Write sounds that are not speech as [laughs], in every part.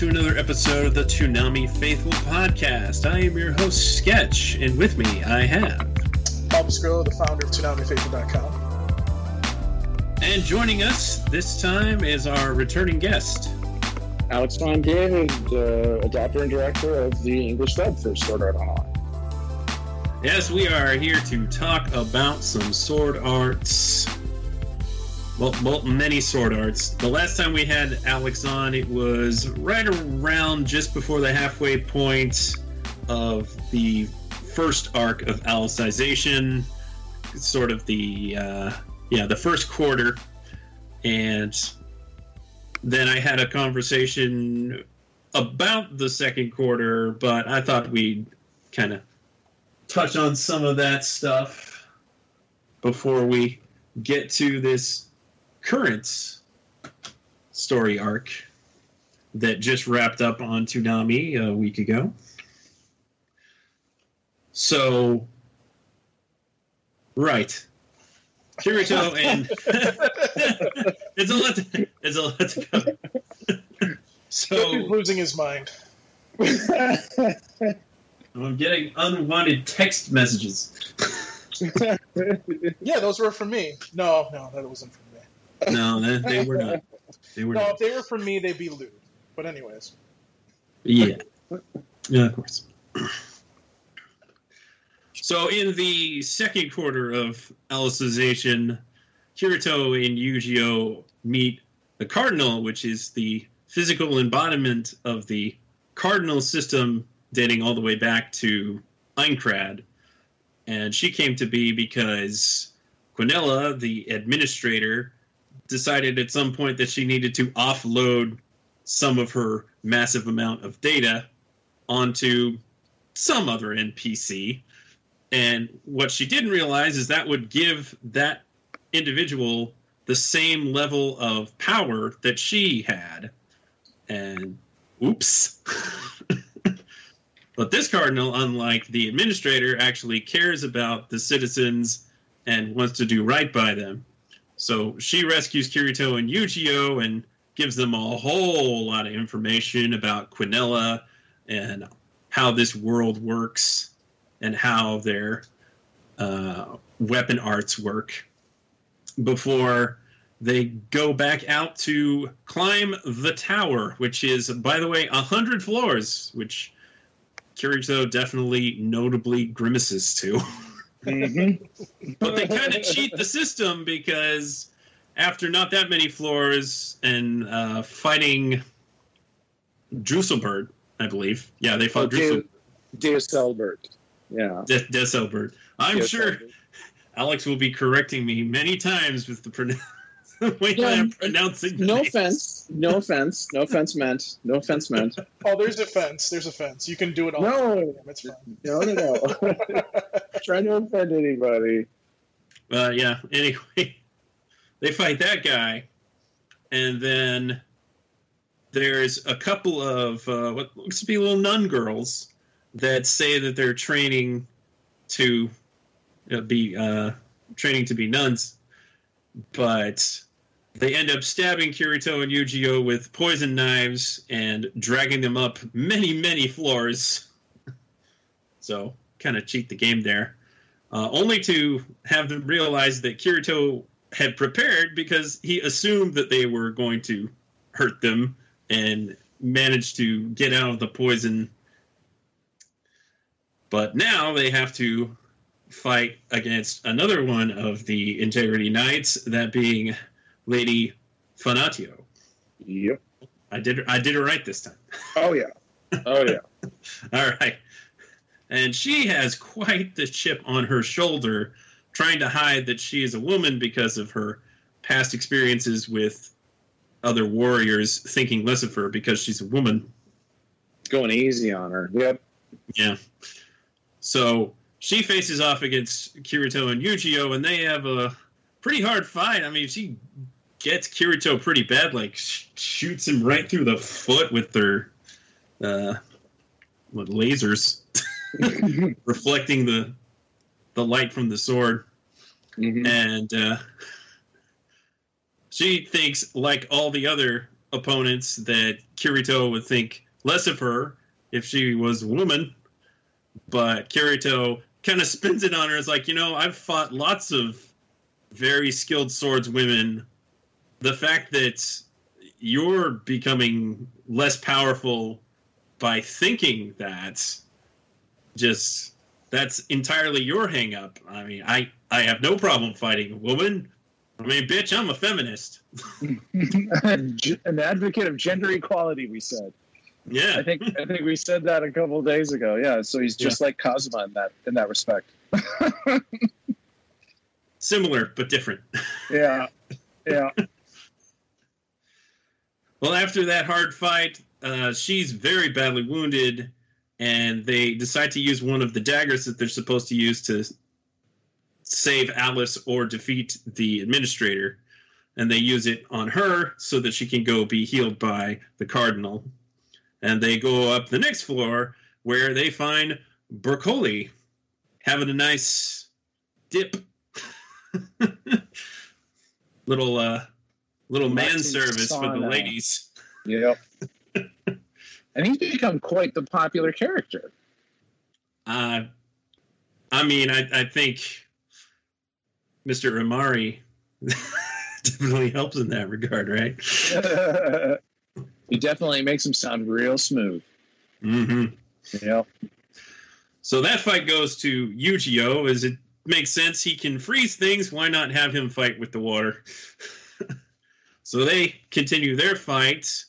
To another episode of the Toonami Faithful Podcast. I am your host, Sketch, and with me I have. Bob Skro, the founder of ToonamiFaithful.com. And joining us this time is our returning guest. Alex Von David, uh, adapter and director of the English dub for Sword Art Online. Yes, we are here to talk about some sword arts. Well, well, many sword arts. The last time we had Alex on, it was right around just before the halfway point of the first arc of Alicization, sort of the uh, yeah the first quarter, and then I had a conversation about the second quarter, but I thought we'd kind of touch on some of that stuff before we get to this current story arc that just wrapped up on Toonami a week ago. So, right. Kirito and [laughs] it's a lot. To, it's a lot to cover. [laughs] So He's losing his mind. [laughs] I'm getting unwanted text messages. Yeah, those were from me. No, no, that wasn't from me. No, they, they were not. They were No, not. if they were from me, they'd be lewd. But anyways, Yeah. Yeah, of course. So in the second quarter of Alicization, Kirito and Eugeo meet the Cardinal, which is the physical embodiment of the Cardinal system dating all the way back to Aincrad. And she came to be because Quinella, the administrator, decided at some point that she needed to offload some of her massive amount of data onto some other NPC. And what she didn't realize is that would give that individual the same level of power that she had. And oops. [laughs] but this cardinal, unlike the administrator, actually cares about the citizens and wants to do right by them. So she rescues Kirito and Eugeo and gives them a whole lot of information about Quinella and how this world works and how their uh, weapon arts work before they go back out to climb the tower, which is, by the way, a hundred floors, which Kirito definitely notably grimaces to. [laughs] Mhm. [laughs] but they kind of cheat the system because after not that many floors and uh, fighting Drusselbird, I believe. Yeah, they fought Drussel, Dear Selbert. Yeah. De- Deselbird. I'm Dear sure Selbert. [laughs] Alex will be correcting me many times with the, pronoun [laughs] way Yeah, I'm pronouncing the No names. offense. No offense. No offense meant. No offense meant. oh, there's a fence. There's a fence. You can do it all. No. It's fine. No, no, no. [laughs] Trying to offend anybody. Uh, yeah. Anyway, [laughs] they fight that guy, and then there's a couple of uh, what looks to be little nun girls that say that they're training to uh, be uh, training to be nuns, but they end up stabbing Kirito and Eugeo with poison knives and dragging them up many, many floors. [laughs] so, kind of cheat the game there uh, only to have them realize that Kirito had prepared because he assumed that they were going to hurt them and managed to get out of the poison. But now they have to fight against another one of the Integrity Knights, that being Lady Fanatio. Yep. I did I did it right this time. Oh, yeah. [laughs] Oh, yeah. All right. And she has [laughs] quite the chip on her shoulder, trying to hide that she is a woman because of her past experiences with other warriors thinking less of her because she's a woman. Going easy on her. Yep. Yeah. So she faces off against Kirito and Eugeo, and they have a pretty hard fight. I mean, she gets Kirito pretty bad, like sh- shoots him right through the foot with their uh, what lasers [laughs] reflecting the the light from the sword, Mhm. and uh, she thinks, like all the other opponents, that Kirito would think less of her if she was a woman. But Kirito kind of spins it on her. It's like, you know, I've fought lots of very skilled swords women. The fact that you're becoming less powerful by thinking that just that's entirely your hang up. I mean, I I have no problem fighting a woman. I mean, bitch, I'm a feminist. [laughs] An advocate of gender equality, we said. Yeah. I think I think we said that a couple days ago. Yeah, so he's just like Kazuma in that in that respect. [laughs] Similar but different. Yeah, yeah. [laughs] Well, after that hard fight, uh, she's very badly wounded, and they decide to use one of the daggers that they're supposed to use to save Alice or defeat the administrator. And they use it on her so that she can go be healed by the cardinal. And they go up the next floor where they find Bercouli having a nice dip. [laughs] little uh little man service for the ladies. Yep. And he's become quite the popular character. Uh, I mean, I, I think Mr. Amari [laughs] definitely helps in that regard, right? [laughs] he definitely makes him sound real smooth. hmm Yep. So that fight goes to Eugeo, Is it makes sense. He can freeze things. Why not have him fight with the water? [laughs] so they continue their fight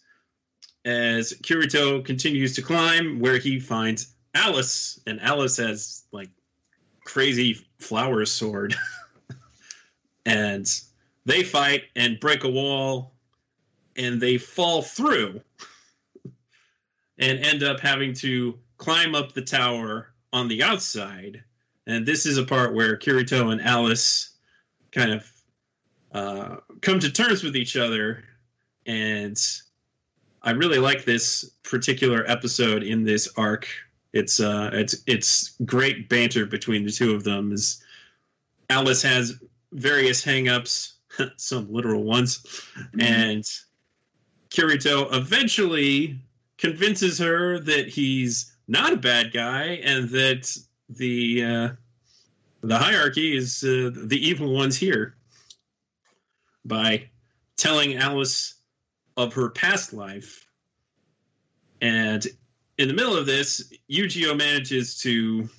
as Kirito continues to climb, where he finds Alice, and Alice has like crazy flower sword, [laughs] and they fight and break a wall, and they fall through, [laughs] and end up having to climb up the tower on the outside. And this is a part where Kirito and Alice kind of uh, come to terms with each other. And I really like this particular episode in this arc. It's uh, it's it's great banter between the two of them. As Alice has various hangups, [laughs] some literal ones, and Kirito eventually convinces her that he's not a bad guy and that the uh, the hierarchy is uh, the evil ones here by telling Alice of her past life. And in the middle of this, Eugeo manages to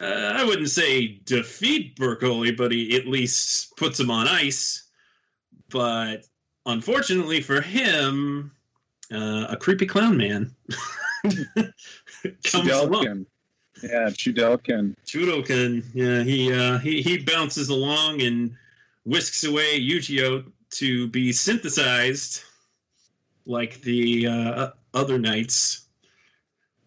uh, I wouldn't say defeat Bercouli, but he at least puts him on ice. But unfortunately for him, uh, a creepy clown man [laughs] comes along. Yeah, Chudelkin. Chudokan, yeah, he uh, he he bounces along and whisks away Eugeo to be synthesized like the uh, other knights.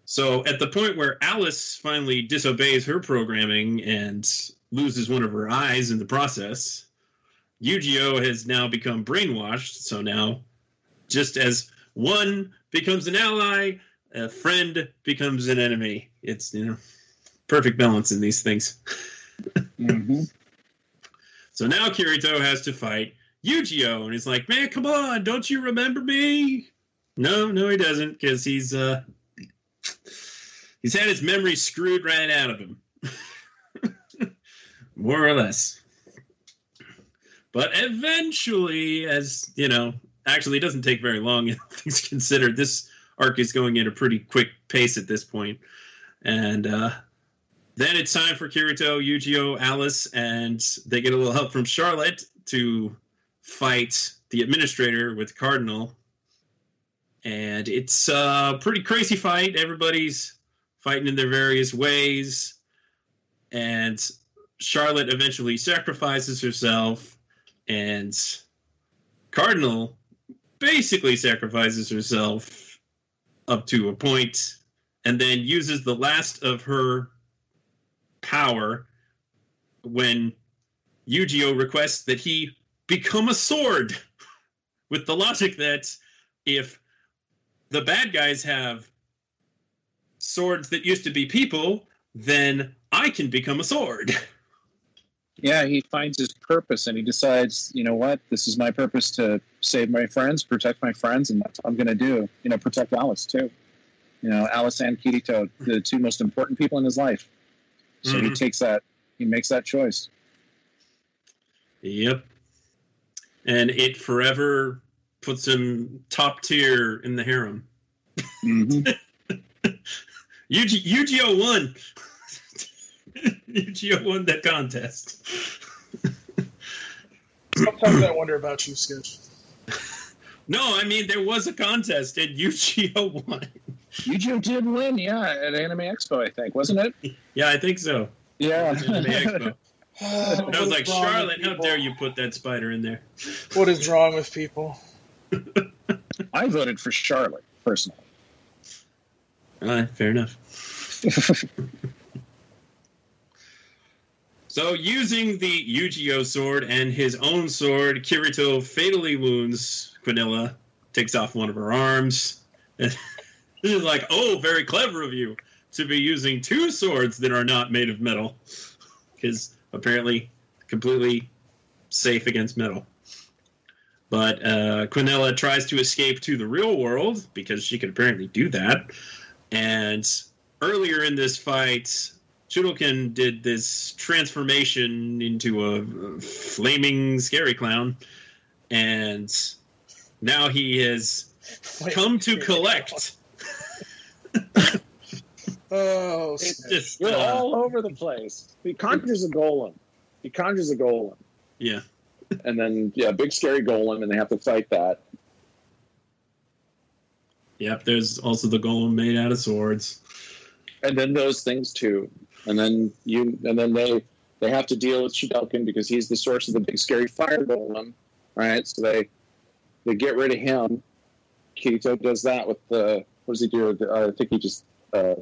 So at the point where Alice finally disobeys her programming and loses one of her eyes in the process, Eugeo has now become brainwashed. So now, just as one becomes an ally, a friend becomes an enemy. It's you know perfect balance in these things. [laughs] hmm So now Kirito has to fight Eugeo, and he's like, "Man, come on! Don't you remember me?" No, no, he doesn't, because he's uh, he's had his memory screwed right out of him, [laughs] more or less. But eventually, as you know, actually, it doesn't take very long. [laughs] Things considered, this arc is going at a pretty quick pace at this point, and uh, then it's time for Kirito, Eugeo, Alice, and they get a little help from Charlotte to fight the administrator with Cardinal. And it's a pretty crazy fight. Everybody's fighting in their various ways. And Charlotte eventually sacrifices herself and Cardinal basically sacrifices herself up to a point and then uses the last of her power when Yu-Gi-Oh requests that he become a sword with the logic that if the bad guys have swords that used to be people, then I can become a sword. Yeah, he finds his purpose and he decides, you know what, this is my purpose to save my friends, protect my friends, and that's what I'm going to do. You know, protect Alice too. You know, Alice and Kirito, the two most important people in his life. So he Mhm. takes that, he makes that choice. Yep. And it forever puts him top tier in the harem. [laughs] Mhm. Yugi, Yu-Gi-Oh won. [laughs] Yu-Gi-Oh won that contest. Sometimes I wonder about you, Sketch. [laughs] No, I mean there was a contest and Yu-Gi-Oh won. Yu-Gi-Oh did win, yeah, at Anime Expo, I think, wasn't it? Yeah, I think so. Yeah. Anime Expo. What And I was like, Charlotte, how dare you put that spider in there? [laughs] [laughs] What is wrong with people? I voted for Charlotte, personally. Uh, fair enough. [laughs] So, using the Yu-Gi-Oh sword and his own sword, Kirito fatally wounds Quinella, takes off one of her arms. this is like, oh, very clever of you to be using two swords that are not made of metal, because apparently completely safe against metal. But uh, Quinella tries to escape to the real world because she can apparently do that. And earlier in this fight, Chudokin did this transformation into a flaming scary clown, and now he has Wait, come to collect. [laughs] [laughs] Oh, it's just you're uh, all over the place. He conjures a golem. He conjures a golem. yeah, [laughs] And then, yeah, big scary golem, and they have to fight that. yep. There's also the golem made out of swords. and then those things too and then you and then they they have to deal with Shidalkin because he's the source of the big scary fire golem right so they they get rid of him Kirito does that with the what does he do uh, I think he just uh,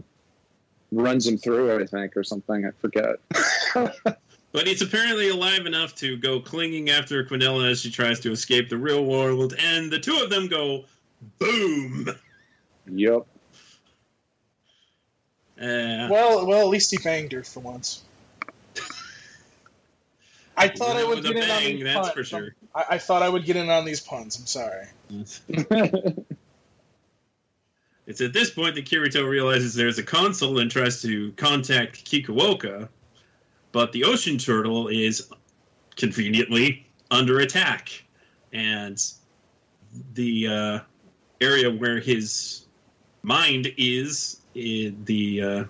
runs him through I think or something I forget [laughs] But he's apparently alive enough to go clinging after Quinella as she tries to escape the real world, and the two of them go boom. yep Uh, Well, well, at least he banged her for once. I thought I would was a get in on these that's puns. for sure. I, I thought I would get in on these puns. I'm sorry. [laughs] It's at this point that Kirito realizes there's a console and tries to contact Kikuoka, but the ocean turtle is conveniently under attack, and the uh, area where his mind is, in the uh,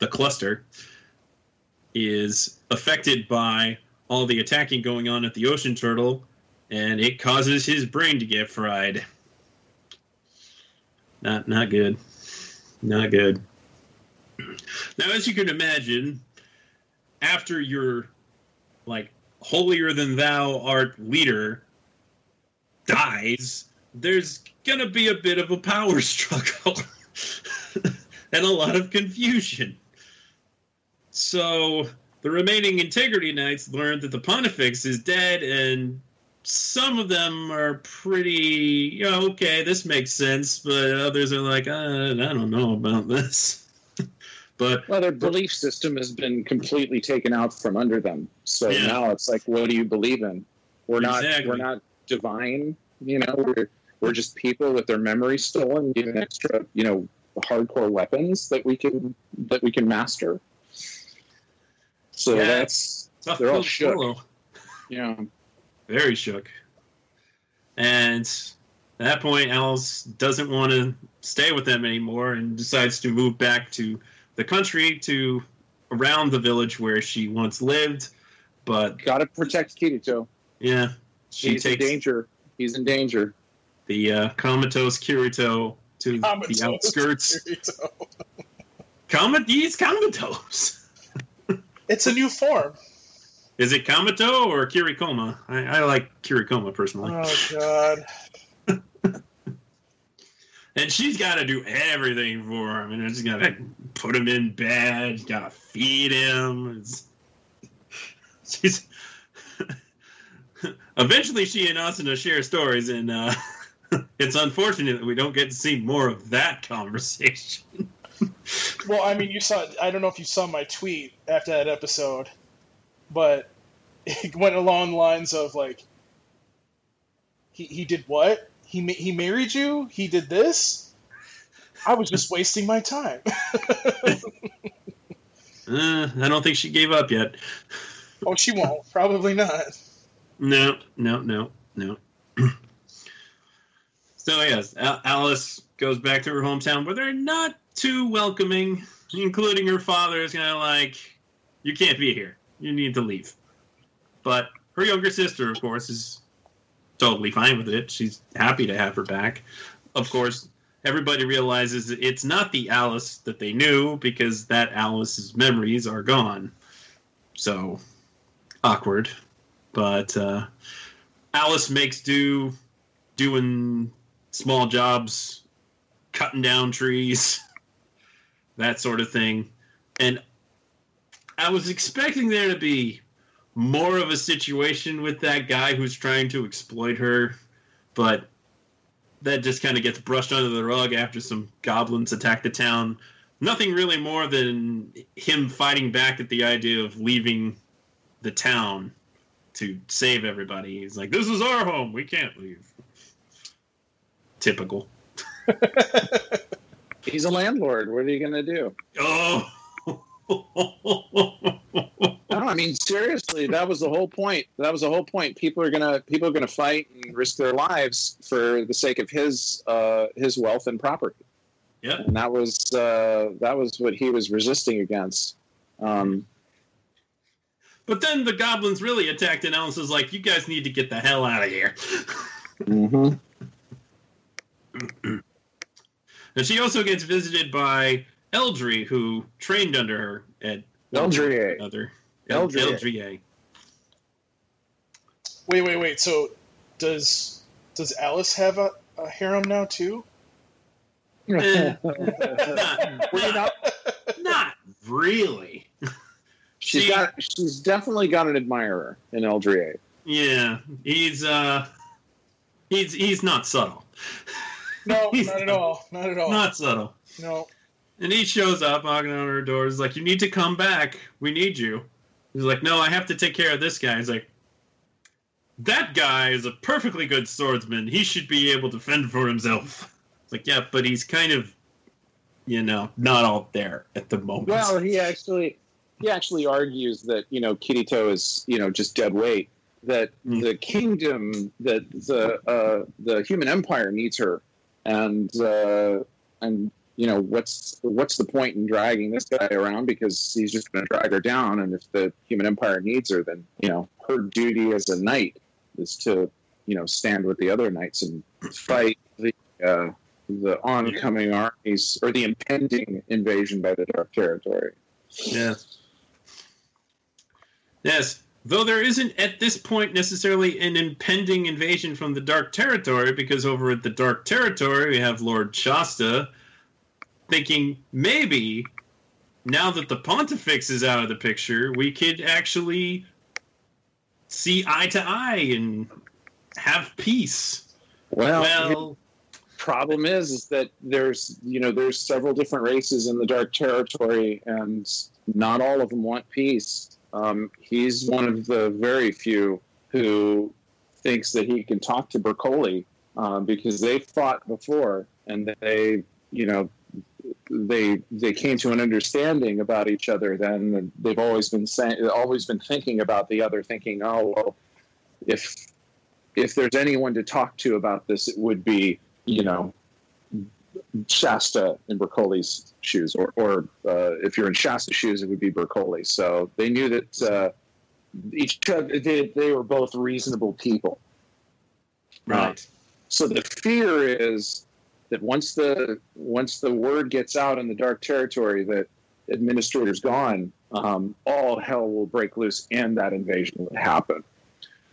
the cluster, is affected by all the attacking going on at the ocean turtle, and it causes his brain to get fried. Not not good. Not good. Now, as you can imagine, after your like holier than thou art leader dies, there's gonna be a bit of a power [laughs] struggle and a lot of confusion. So the remaining integrity knights learn that the pontifex is dead and some of them are pretty you know, okay this makes sense but others are like uh, i don't know about this. [laughs] But well their belief system has been completely taken out from under them. So Yeah. now it's like what do you believe in? We're not we're not divine you know we're we're just people with their memory stolen given extra you know hardcore weapons that we can that we can master. So Yeah. that's tough They're all shook. know very shook and at that point alice doesn't want to stay with them anymore and decides to move back to the country to around the village where she once lived but gotta protect kirito yeah she he's in danger he's in danger the uh, comatose kirito to Comatose the outskirts Kirito. Comet, he's comatose. [laughs] It's a new form. Is it Kamato or Kirikoma? I, I like Kirikoma personally. Oh God. [laughs] And she's got to do everything for him. And she's got to put him in bed. Got to feed him. It's, [laughs] she's [laughs] eventually she and Asuna share stories, and uh, it's unfortunate that we don't get to see more of that conversation. Well, I mean, you saw. I don't know if you saw my tweet after that episode, but it went along the lines of like, he he did what? He ma- he married you? He did this? I was just wasting my time. [laughs] Uh, I don't think she gave up yet. oh, she won't. Probably not. No, no, no, no. [clears throat] so yes, Al- Alice goes back to her hometown where they're not too welcoming, including her father is kind of like, "You can't be here. You need to leave." But her younger sister, of course, is totally fine with it. She's happy to have her back. Of course, everybody realizes it's not the Alice that they knew because that Alice's memories are gone. So awkward but uh, Alice makes do doing small jobs, cutting down trees, [laughs] that sort of thing. And I was expecting there to be more of a situation with that guy who's trying to exploit her, but that just kind of gets brushed under the rug after some goblins attack the town. Nothing really more than him fighting back at the idea of leaving the town to save everybody. He's like, "This is our home. We can't leave." Typical. [laughs] He's a landlord. What are you going to do? Oh. [laughs] No, I mean seriously, that was the whole point. That was the whole point. People are gonna people are gonna fight and risk their lives for the sake of his uh, his wealth and property. yeah. And that was uh, that was what he was resisting against. Um, But then the goblins really attacked, and Alice was like, "You guys need to get the hell out of here." mm-hmm. [laughs] And she also gets visited by Eldry, who trained under her at Eldrier. Another Eldrier. Eldrier. Wait, wait, wait. So, does does Alice have a, a harem now too? Eh. [laughs] Well, you know, Not really. [laughs] she's See- got she's definitely got an admirer in Eldrier. Yeah, he's uh, he's he's not subtle. No, [laughs] He's not at all. Not at all. Not subtle. No. And he shows up, knocking on her door. He's like, "You need to come back. We need you." He's like, "No, I have to take care of this guy." He's like, "That guy is a perfectly good swordsman. He should be able to fend for himself." It's like, "Yeah, but he's kind of, you know, not all there at the moment." Well, he actually he actually argues that you know Kirito is you know just dead weight. That Mm. the kingdom, that the uh, the human empire needs her, and uh, and you know what's what's the point in dragging this guy around because he's just going to drag her down. And if the human empire needs her, then you know her duty as a knight is to you know stand with the other knights and fight the uh, the oncoming armies or the impending invasion by the Dark Territory. Yes. Yes. Though there isn't at this point necessarily an impending invasion from the Dark Territory, because over at the Dark Territory we have Lord Shasta thinking maybe now that the Pontifex is out of the picture, we could actually see eye to eye and have peace. Well, Well, problem is is that there's you know there's several different races in the dark territory and not all of them want peace um, he's one of the very few who thinks that he can talk to Bercouli um, because they fought before and they you know they they came to an understanding about each other then they've always been saying always been thinking about the other thinking oh well if if there's anyone to talk to about this it would be you know, Shasta in Bercouli's shoes, or, or uh, if you're in Shasta's shoes, it would be Bercouli. So they knew that uh, each other, they, they were both reasonable people. right. So the fear is that once the once the word gets out in the dark territory that administrator's gone, um, all hell will break loose and that invasion would happen.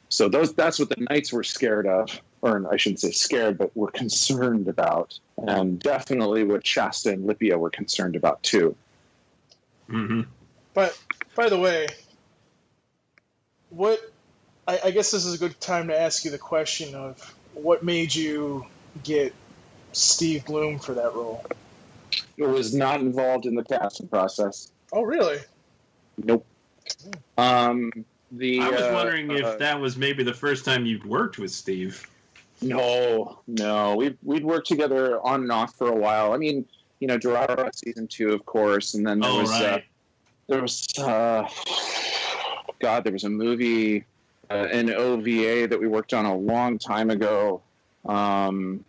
So those that's what the knights were scared of, or I shouldn't say scared, but were concerned about, and definitely what Shasta and Lipia were concerned about too. Mm-hmm. But by the way, what I, I guess this is a good time to ask you the question of what made you get Steve Blum for that role? It was not involved in the casting process. Oh, really? Nope. Um, the I was uh, wondering if uh, that was maybe the first time you'd worked with Steve. No, no. We've we'd worked together on and off for a while. I mean, you know, Dorado season two, of course, and then there Oh, was uh, there was uh, God, there was a movie, uh, an OVA that we worked on a long time ago. Um,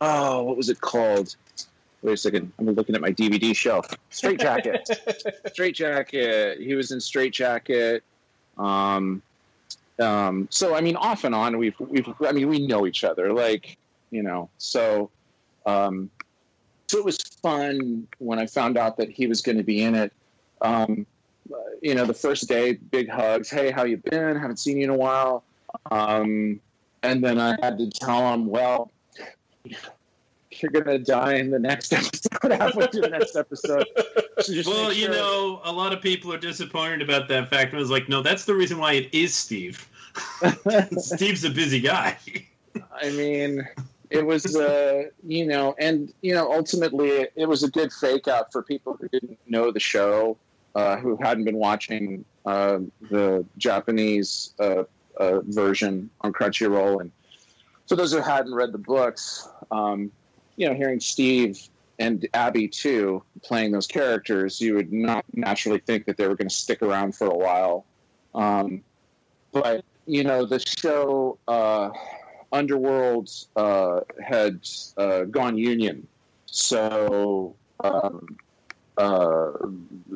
oh, what was it called? Wait a second. I'm looking at my DVD shelf. Strait Jacket. [laughs] Strait Jacket. He was in Strait Jacket. Um, um, so I mean, off and on, we've we've. I mean, we know each other, like you know. So, um, so it was fun when I found out that he was going to be in it. Um, you know, the first day, big hugs. Hey, how you been? Haven't seen you in a while. Um, and then I had to tell him, well, you're gonna die in the next [laughs] episode. Halfway through the next episode. So Well, make you know, a lot of people are disappointed about that fact. I was like, no, that's the reason why it is Steve. [laughs] Steve's a busy guy. I mean, it was, uh, you know, and you know, ultimately, it, it was a good fake out for people who didn't know the show, uh, who hadn't been watching uh, the Japanese uh, uh, version on Crunchyroll, and for those who hadn't read the books, um, you know, hearing Steve and Abby too playing those characters, you would not naturally think that they were going to stick around for a while. Um, but you know, the show. Uh, Underworld uh, had uh, gone union, so um, uh,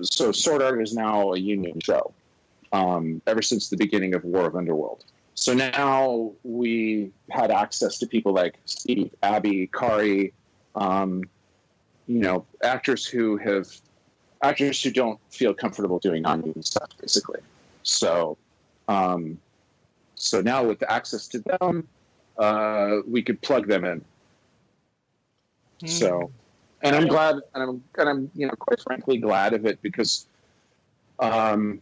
so Sword Art is now a union show. Um, ever since the beginning of War of Underworld, so now we had access to people like Steve, Abby, Kari, um, you know, actors who have actors who don't feel comfortable doing non-union stuff, basically. So, um, so now with access to them, uh, we could plug them in. So, and I'm glad, and I'm, and I'm, you know, quite frankly glad of it because, um,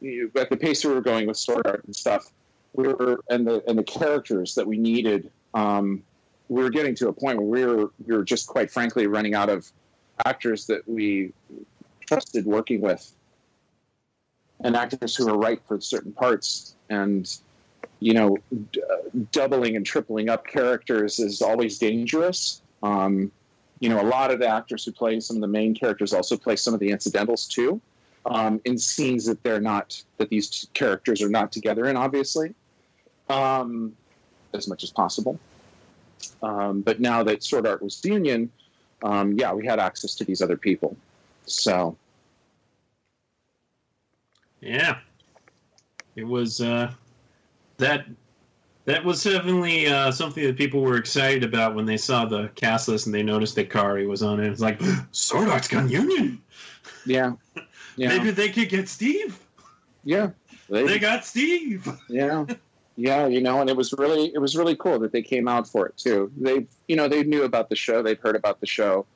you- at the pace we were going with Sword Art and stuff, we were, and the and the characters that we needed, um, we were getting to a point where we were we were just quite frankly running out of actors that we trusted working with, and actors who were right for certain parts, and you know, d- doubling and tripling up characters is always dangerous. Um, you know, a lot of the actors who play some of the main characters also play some of the incidentals too, um, in scenes that they're not that these characters are not together in, obviously, um, as much as possible. Um, but now that Sword Art was union, um, yeah, we had access to these other people. So Yeah, it was uh, that. That was definitely uh, something that people were excited about when they saw the cast list and they noticed that Kari was on it. It's like [gasps] Sword Art's gone Union. yeah, [laughs] yeah, Maybe they could get Steve. yeah. They got Steve. yeah [laughs] yeah you know and it was really it was really cool that they came out for it too. They you know they knew about the show. They've heard about the show.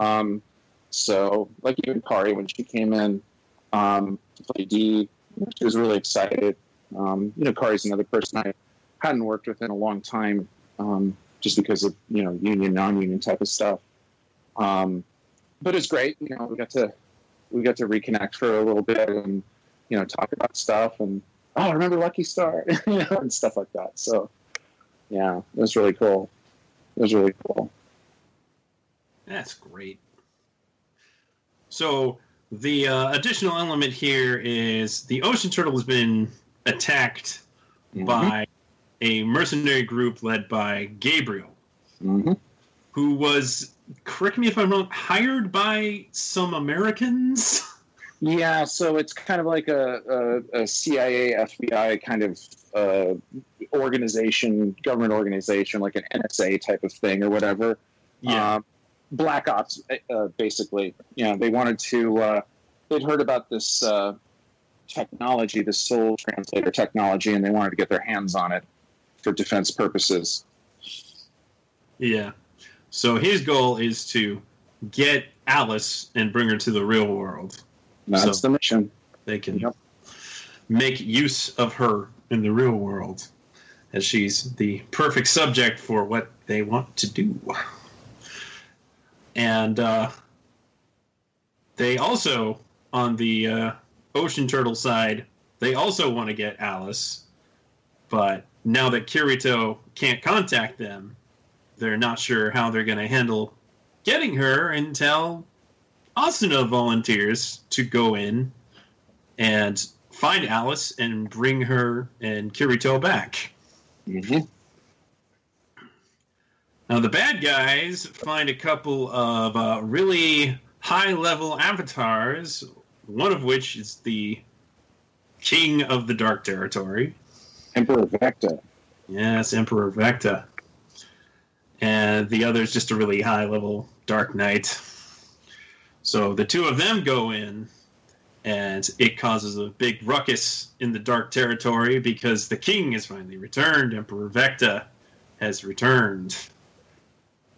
Um so like even kari when she came in um to play D, she was really excited. Um you know kari's another person i hadn't worked with in a long time um just because of you know union non-union type of stuff. Um but it's great you know we got to we got to reconnect for a little bit and you know talk about stuff and oh, remember Lucky Star, [laughs] you know, and stuff like that. So, yeah, it was really cool. It was really cool. That's great. So the uh, additional element here is the ocean turtle has been attacked by a mercenary group led by Gabriel, Mhm. who was, correct me if I'm wrong, hired by some Americans. [laughs] Yeah, so it's kind of like a, a, a CIA, FBI kind of uh, organization, government organization, like an NSA type of thing or whatever. Um, Black Ops, uh, basically. You know, they wanted to uh, they'd heard about this uh, technology, this soul translator technology, and they wanted to get their hands on it for defense purposes. Yeah. So his goal is to get Alice and bring her to the real world. That's So- the mission. They can Yep. make use of her in the real world, as she's the perfect subject for what they want to do. And uh, they also, on the uh, ocean turtle side, they also want to get Alice, but now that Kirito can't contact them, they're not sure how they're going to handle getting her until Asuna volunteers to go in and find Alice and bring her and Kirito back. Mm-hmm. Now, the bad guys find a couple of uh, really high level avatars, one of which is the King of the Dark Territory. Emperor Vecta. Yes, Emperor Vecta. And the other is just a really high level Dark Knight. So the two of them go in, and it causes a big ruckus in the Dark Territory because the king has finally returned. Emperor Vecta has returned.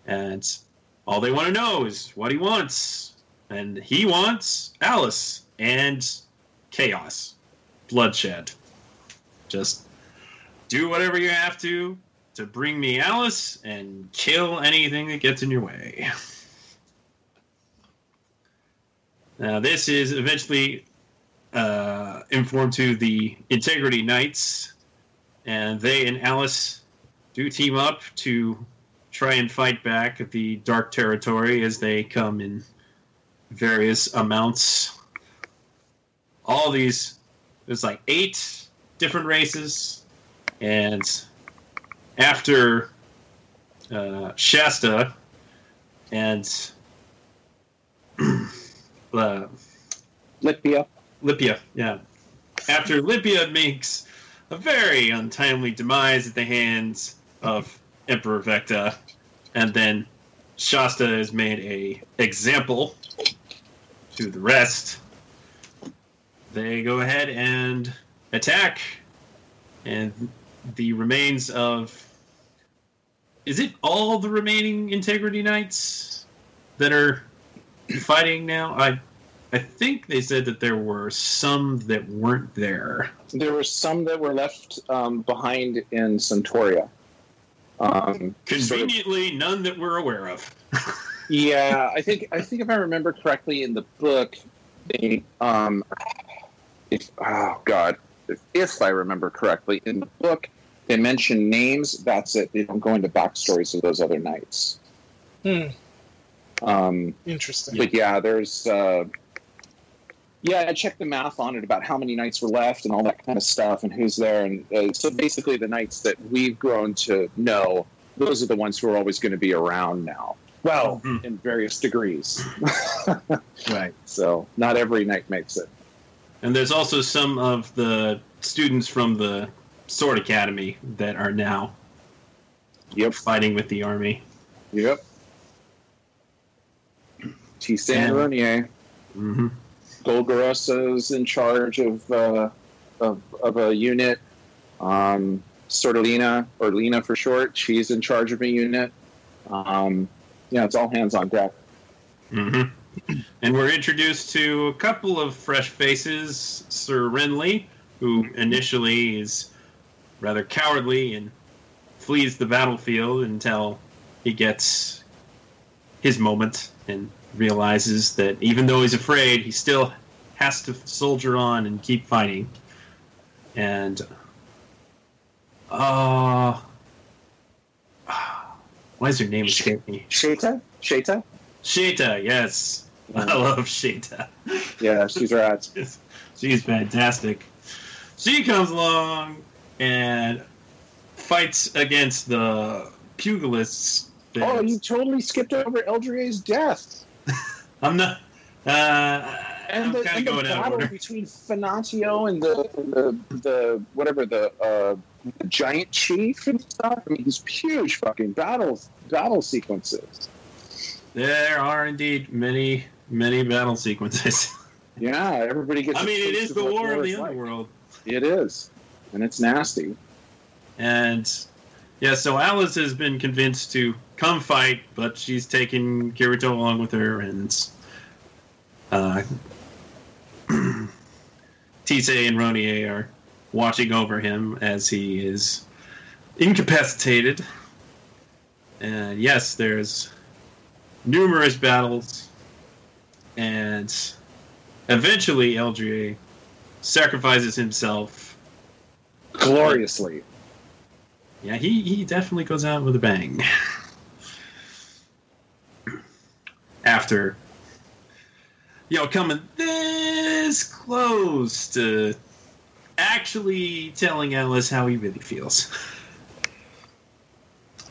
And all they want to know is what he wants. And he wants Alice and chaos, bloodshed. Just do whatever you have to to bring me Alice and kill anything that gets in your way. [laughs] Now, this is eventually uh, informed to the Integrity Knights, and they and Alice do team up to try and fight back the Dark Territory as they come in various amounts. All these, there's like eight different races, and after uh, Shasta and uh, Lipia. Lipia, yeah. After Lipia makes a very untimely demise at the hands of Emperor Vecta, and then Shasta is made a example to the rest. They go ahead and attack, and the remains of is it all the remaining Integrity Knights that are fighting now? I I think they said that there were some that weren't there. There were some that were left um, behind in Centoria. Um, sort of- Conveniently, none that we're aware of. [laughs] yeah, I think I think if I remember correctly in the book, they um, if oh god, if, if I remember correctly in the book, they mention names. That's it. They don't go into backstories of those other knights. Hmm. Um, Interesting. but yeah, there's uh, yeah, I checked the math on it about how many knights were left and all that kind of stuff and who's there. And uh, so basically, the knights that we've grown to know, those are the ones who are always going to be around now. Well, Mhm. in various degrees. [laughs] Right. so not every knight makes it. And there's also some of the students from the Sword Academy that are now Yep. fighting with the army. Yep. T. Ronier. hmm Golgorossa's in charge of, uh, of, of a unit. Um, Sortiliena, or Lena for short, she's in charge of a unit. Um, yeah, it's all hands on deck. hmm [clears throat] And we're introduced to a couple of fresh faces. Sir Renly, who initially is rather cowardly and flees the battlefield until he gets his moment and realizes that even though he's afraid, he still has to soldier on and keep fighting. And uh why is her name escape me? Sheyta? Sheyta? Sheyta, yes. [laughs] I love Sheyta. Yeah, she's right. [laughs] She's fantastic. She comes along and fights against the pugilists. Oh, you totally skipped over Eldrier's death. I'm not. Uh, And I'm the, kind and of the going out of battle between Fanatio and the, the, the whatever, the, uh, the giant chief and stuff. I mean, these huge fucking battles, battle sequences. There are indeed many, many battle sequences. [laughs] Yeah, everybody gets. I mean, it is the war of the is like. underworld. It is, and it's nasty. And yeah, so Alice has been convinced to come fight, but she's taken Kirito along with her, and uh, [clears throat] Tiese and Ronier are watching over him as he is incapacitated. And yes, there's numerous battles, and eventually Eldrie sacrifices himself Gloriously. Yeah, he, he definitely goes out with a bang. [clears throat] After, you know, coming this close to actually telling Alice how he really feels.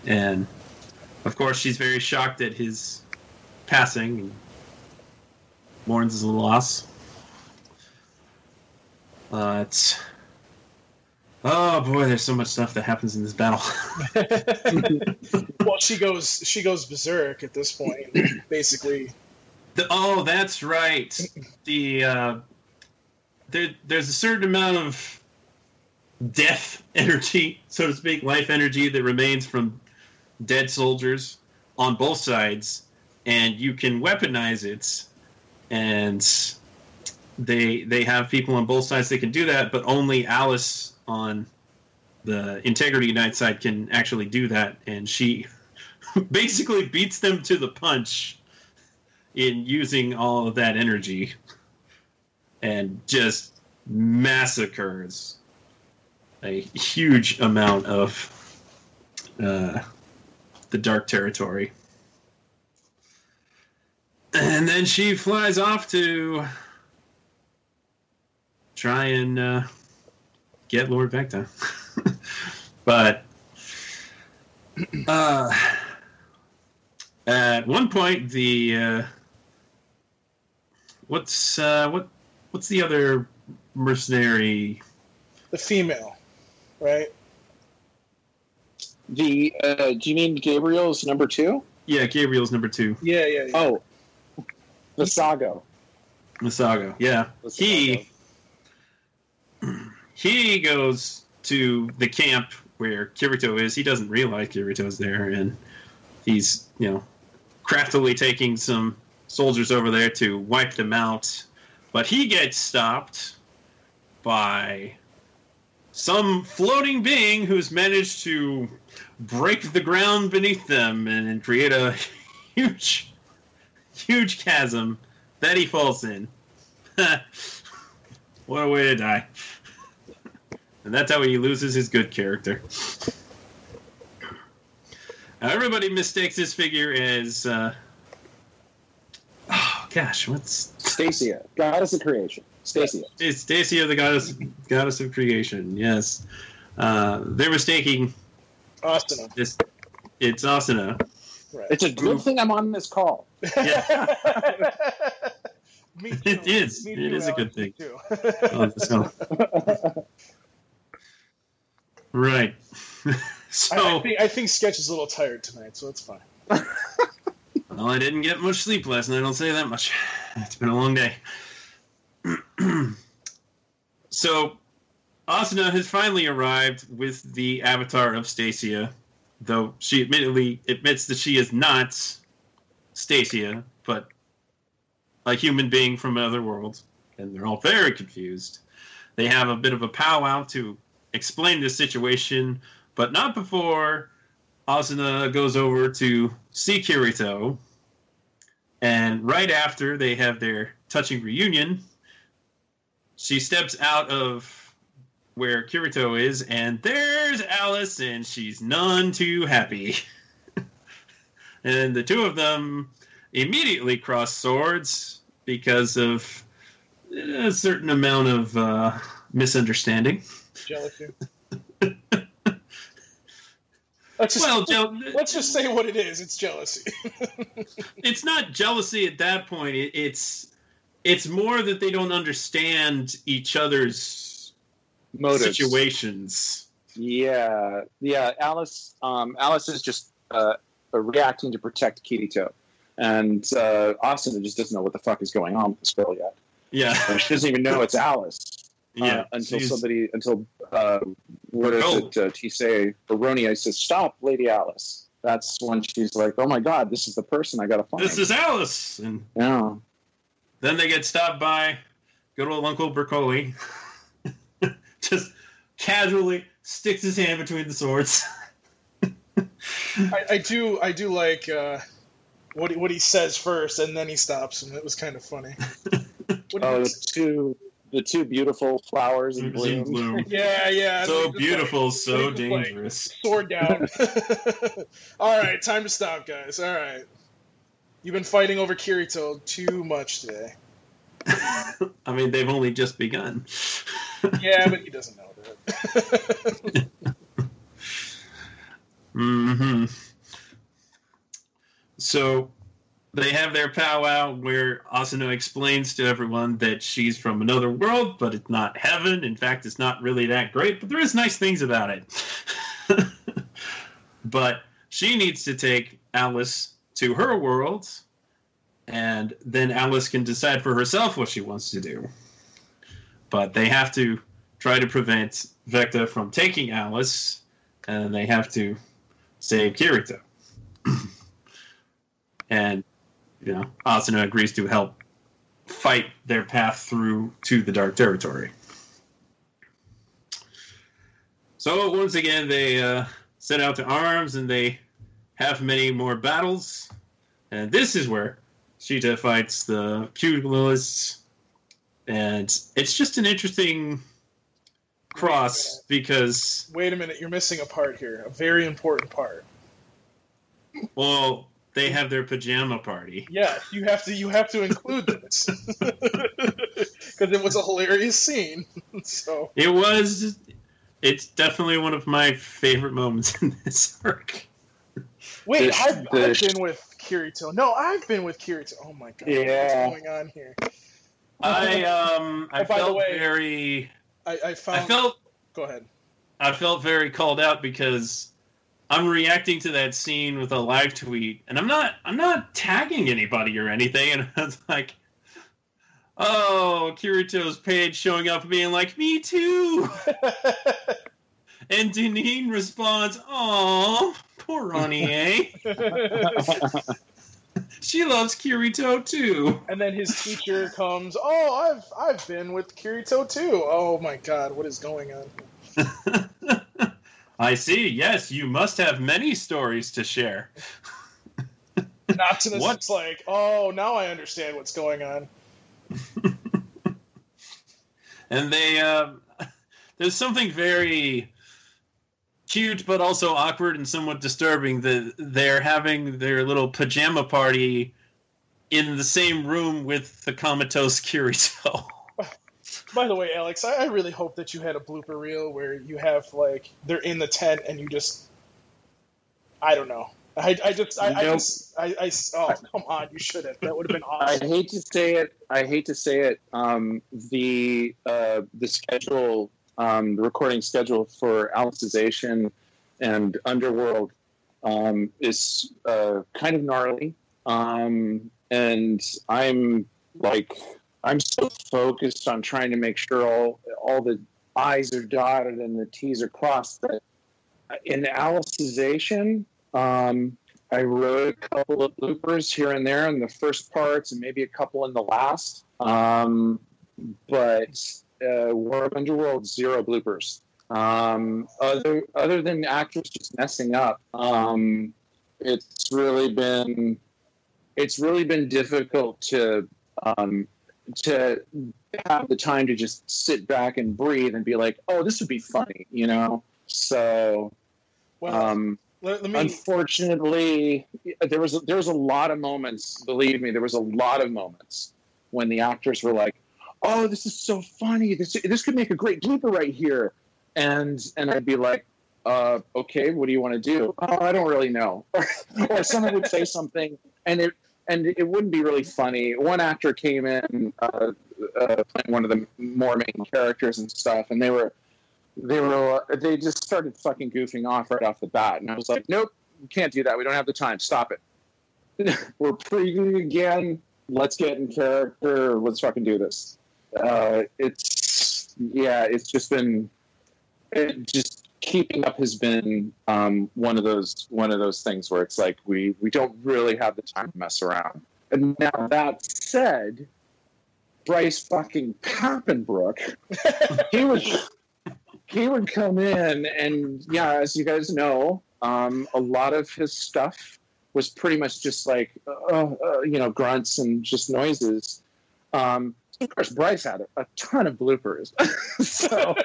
And, of course, she's very shocked at his passing and mourns his loss. But, oh boy, there's so much stuff that happens in this battle. [laughs] [laughs] well, she goes she goes berserk at this point. Basically, The- oh, that's right. The uh, there, there's a certain amount of death [laughs] energy, so to speak, life energy that remains from dead soldiers on both sides, and you can weaponize it. And they they have people on both sides that can do that, but only Alice on the Integrity Knight side can actually do that, and she [laughs] basically beats them to the punch in using all of that energy and just massacres a huge amount of uh, the dark territory. And then she flies off to try and uh, get Lord Vecta. [laughs] but uh, at one point, the uh, what's uh, what what's the other mercenary? the female, right? The uh, do you mean Gabriel's number two? Yeah, Gabriel's number two, Yeah, yeah. yeah. Oh, the Sago. Vassago. Yeah, The he he goes to the camp where Kirito is. He doesn't realize Kirito's there, and he's you know craftily taking some soldiers over there to wipe them out. But he gets stopped by some floating being who's managed to break the ground beneath them and create a [laughs] huge, huge chasm that he falls in. [laughs] what a way to die. And that's how he loses his good character. Now, everybody mistakes his figure as. Uh, gosh, what's. Stacia, goddess of creation. Stacia. It's Stacia, the goddess, goddess of creation, yes. Uh, they're mistaking Austin. this. It's Asuna. Right. It's a good thing I'm on this call. Yeah. [laughs] It is. Me It too, is a good thing. too. [laughs] Oh, so- right. so. [laughs] I, I think I think Sketch is a little tired tonight, so it's fine. Well, I didn't get much sleep last night, I'll say that much. [sighs] It's been a long day. [clears throat] so, Asuna has finally arrived with the avatar of Stacia, though she admittedly admits that she is not Stacia, but a human being from another world. And they're all very confused. They have a bit of a powwow to explain this situation, but not before Asuna goes over to see Kirito. And right after they have their touching reunion, she steps out of where Kirito is, and there's Alice, and she's none too happy. [laughs] and the two of them immediately cross swords because of a certain amount of uh, misunderstanding. Jealousy. [laughs] let's just Well, Joe, let's just say what it is. It's jealousy. [laughs] it's not jealousy at that point. It, it's it's more that they don't understand each other's Motives. situations. Yeah, yeah. Alice, um, Alice is just uh, uh, reacting to protect Kirito, and uh, Asuna just doesn't know what the fuck is going on with this girl yet. Yeah, she doesn't even know it's [laughs] Alice uh, yeah. until she's- somebody until uh, what is it? Uh, Tiese Baronia says, "Stop, Lady Alice." That's when she's like, "Oh my God, this is the person I gotta find." This is Alice, and yeah. then they get stopped by good old Uncle Bercouli. [laughs] Just casually sticks his hand between the swords. [laughs] I, I do I do like uh, what he, what he says first, and then he stops him. It was kind of funny. [laughs] What Oh, he- the two the two beautiful flowers in In bloom. bloom. [laughs] yeah, yeah. So just, like, beautiful, so just, like, dangerous. sword down. [laughs] All right, time to stop, guys. All right. You've been fighting over Kirito too much today. [laughs] I mean, they've only just begun. Yeah, but he doesn't know that. Mm hmm So they have their powwow where Asuna explains to everyone that she's from another world, but it's not heaven. In fact, it's not really that great, but there is nice things about it. [laughs] but she needs to take Alice to her world, and then Alice can decide for herself what she wants to do. But they have to try to prevent Vecta from taking Alice, and they have to save Kirito. [clears throat] and you know, Asuna agrees to help fight their path through to the Dark Territory. So once again, they uh, set out to arms and they have many more battles. And this is where Sheyta fights the Pugilists. And it's just an interesting cross because Wait a minute, you're missing a part here. A very important part. Well, they have their pajama party. Yeah, you have to you have to include this [laughs] [laughs] because it was a hilarious scene. [laughs] so It was. It's definitely one of my favorite moments in this arc. wait, This- I've, I've been with Kirito. No, I've been with Kirito. Oh my god, Yeah. what's going on here? I um I Oh, by the felt way- very I, I found. I felt Go ahead. I felt very called out because I'm reacting to that scene with a live tweet and I'm not I'm not tagging anybody or anything and [laughs] I was like Oh, Kirito's page showing up being like, Me too And Deneen responds, Oh, poor Ronnie, [laughs] eh? [laughs] She loves Kirito too. and then his teacher comes. Oh, I've I've been with Kirito too. Oh my god, what is going on? I see. Yes, you must have many stories to share. [laughs] Noctinus What? is like, oh, now I understand what's going on. [laughs] And they, um, [laughs] there's something very cute, but also awkward and somewhat disturbing that they're having their little pajama party in the same room with the comatose Kirito. By the way, Alex, I, I really hope that you had a blooper reel where you have like they're in the tent and you just, I don't know. I, I just I, I just I, I oh come on you should have that would have been awesome. I hate to say it. I hate to say it. Um, the uh, the schedule, um, the recording schedule for Alicization and Underworld um, is uh, kind of gnarly, um, and I'm like I'm so focused on trying to make sure all all the I's are dotted and the T's are crossed that in Alicization. Um, I wrote a couple of bloopers here and there in the first parts, and maybe a couple in the last. Um, but uh, War of Underworld, zero bloopers. Um, other other than actors just messing up, um, it's really been it's really been difficult to um, to have the time to just sit back and breathe and be like, oh, this would be funny, you know. So. Well, Um, let, let me Unfortunately, there was there was a lot of moments. Believe me, there was a lot of moments when the actors were like, "Oh, this is so funny. This this could make a great blooper right here," and and I'd be like, uh, "Okay, what do you want to do?" Oh, I don't really know. [laughs] or someone would say something, and it and it wouldn't be really funny. One actor came in uh, uh, playing one of the more main characters and stuff, and they were they were they just started fucking goofing off right off the bat, and I was like, nope, can't do that. We don't have the time. Stop it. [laughs] we're previewing again. Let's get in character. Let's fucking do this. uh, it's yeah, it's just been it just keeping up has been um, one of those one of those things where it's like we we don't really have the time to mess around. And now that said, Bryce fucking Papenbrook, he would he would come in and yeah, as you guys know, um, a lot of his stuff was pretty much just like uh, uh, you know grunts and just noises. Um, of course, Bryce had a, a ton of bloopers. [laughs] so,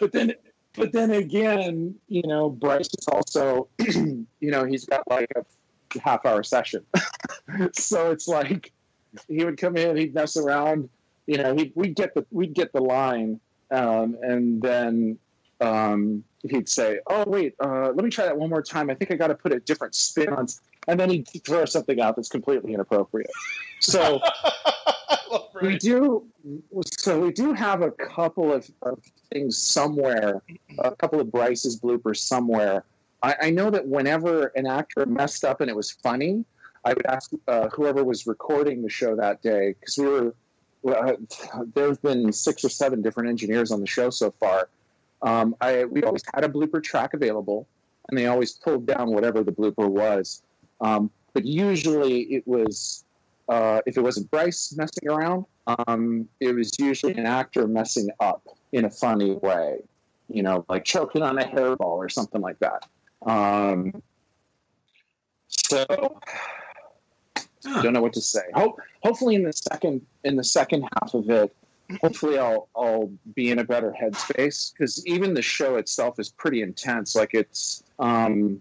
but then, but then again, you know, Bryce is also, [clears throat] you know, he's got like a half hour session. [laughs] so it's like he would come in, he'd mess around, you know, he we'd get the we'd get the line, um, and then um, he'd say, "Oh wait, uh, let me try that one more time. I think I got to put a different spin on." And then he'd throw something out that's completely inappropriate. So [laughs] we do. So we do have a couple of, of things somewhere, a couple of Bryce's bloopers somewhere. I, I, know that whenever an actor messed up and it was funny, I would ask uh, whoever was recording the show that day because we were. Uh, there have been six or seven different engineers on the show so far. Um, I, we always had a blooper track available, and they always pulled down whatever the blooper was. Um, but usually it was uh, if it wasn't Bryce messing around, um, it was usually an actor messing up in a funny way, you know, like choking on a hairball or something like that. Um, so I don't know what to say. Hope, hopefully in the second in the second half of it, hopefully I'll I'll be in a better headspace because even the show itself is pretty intense. Like it's um,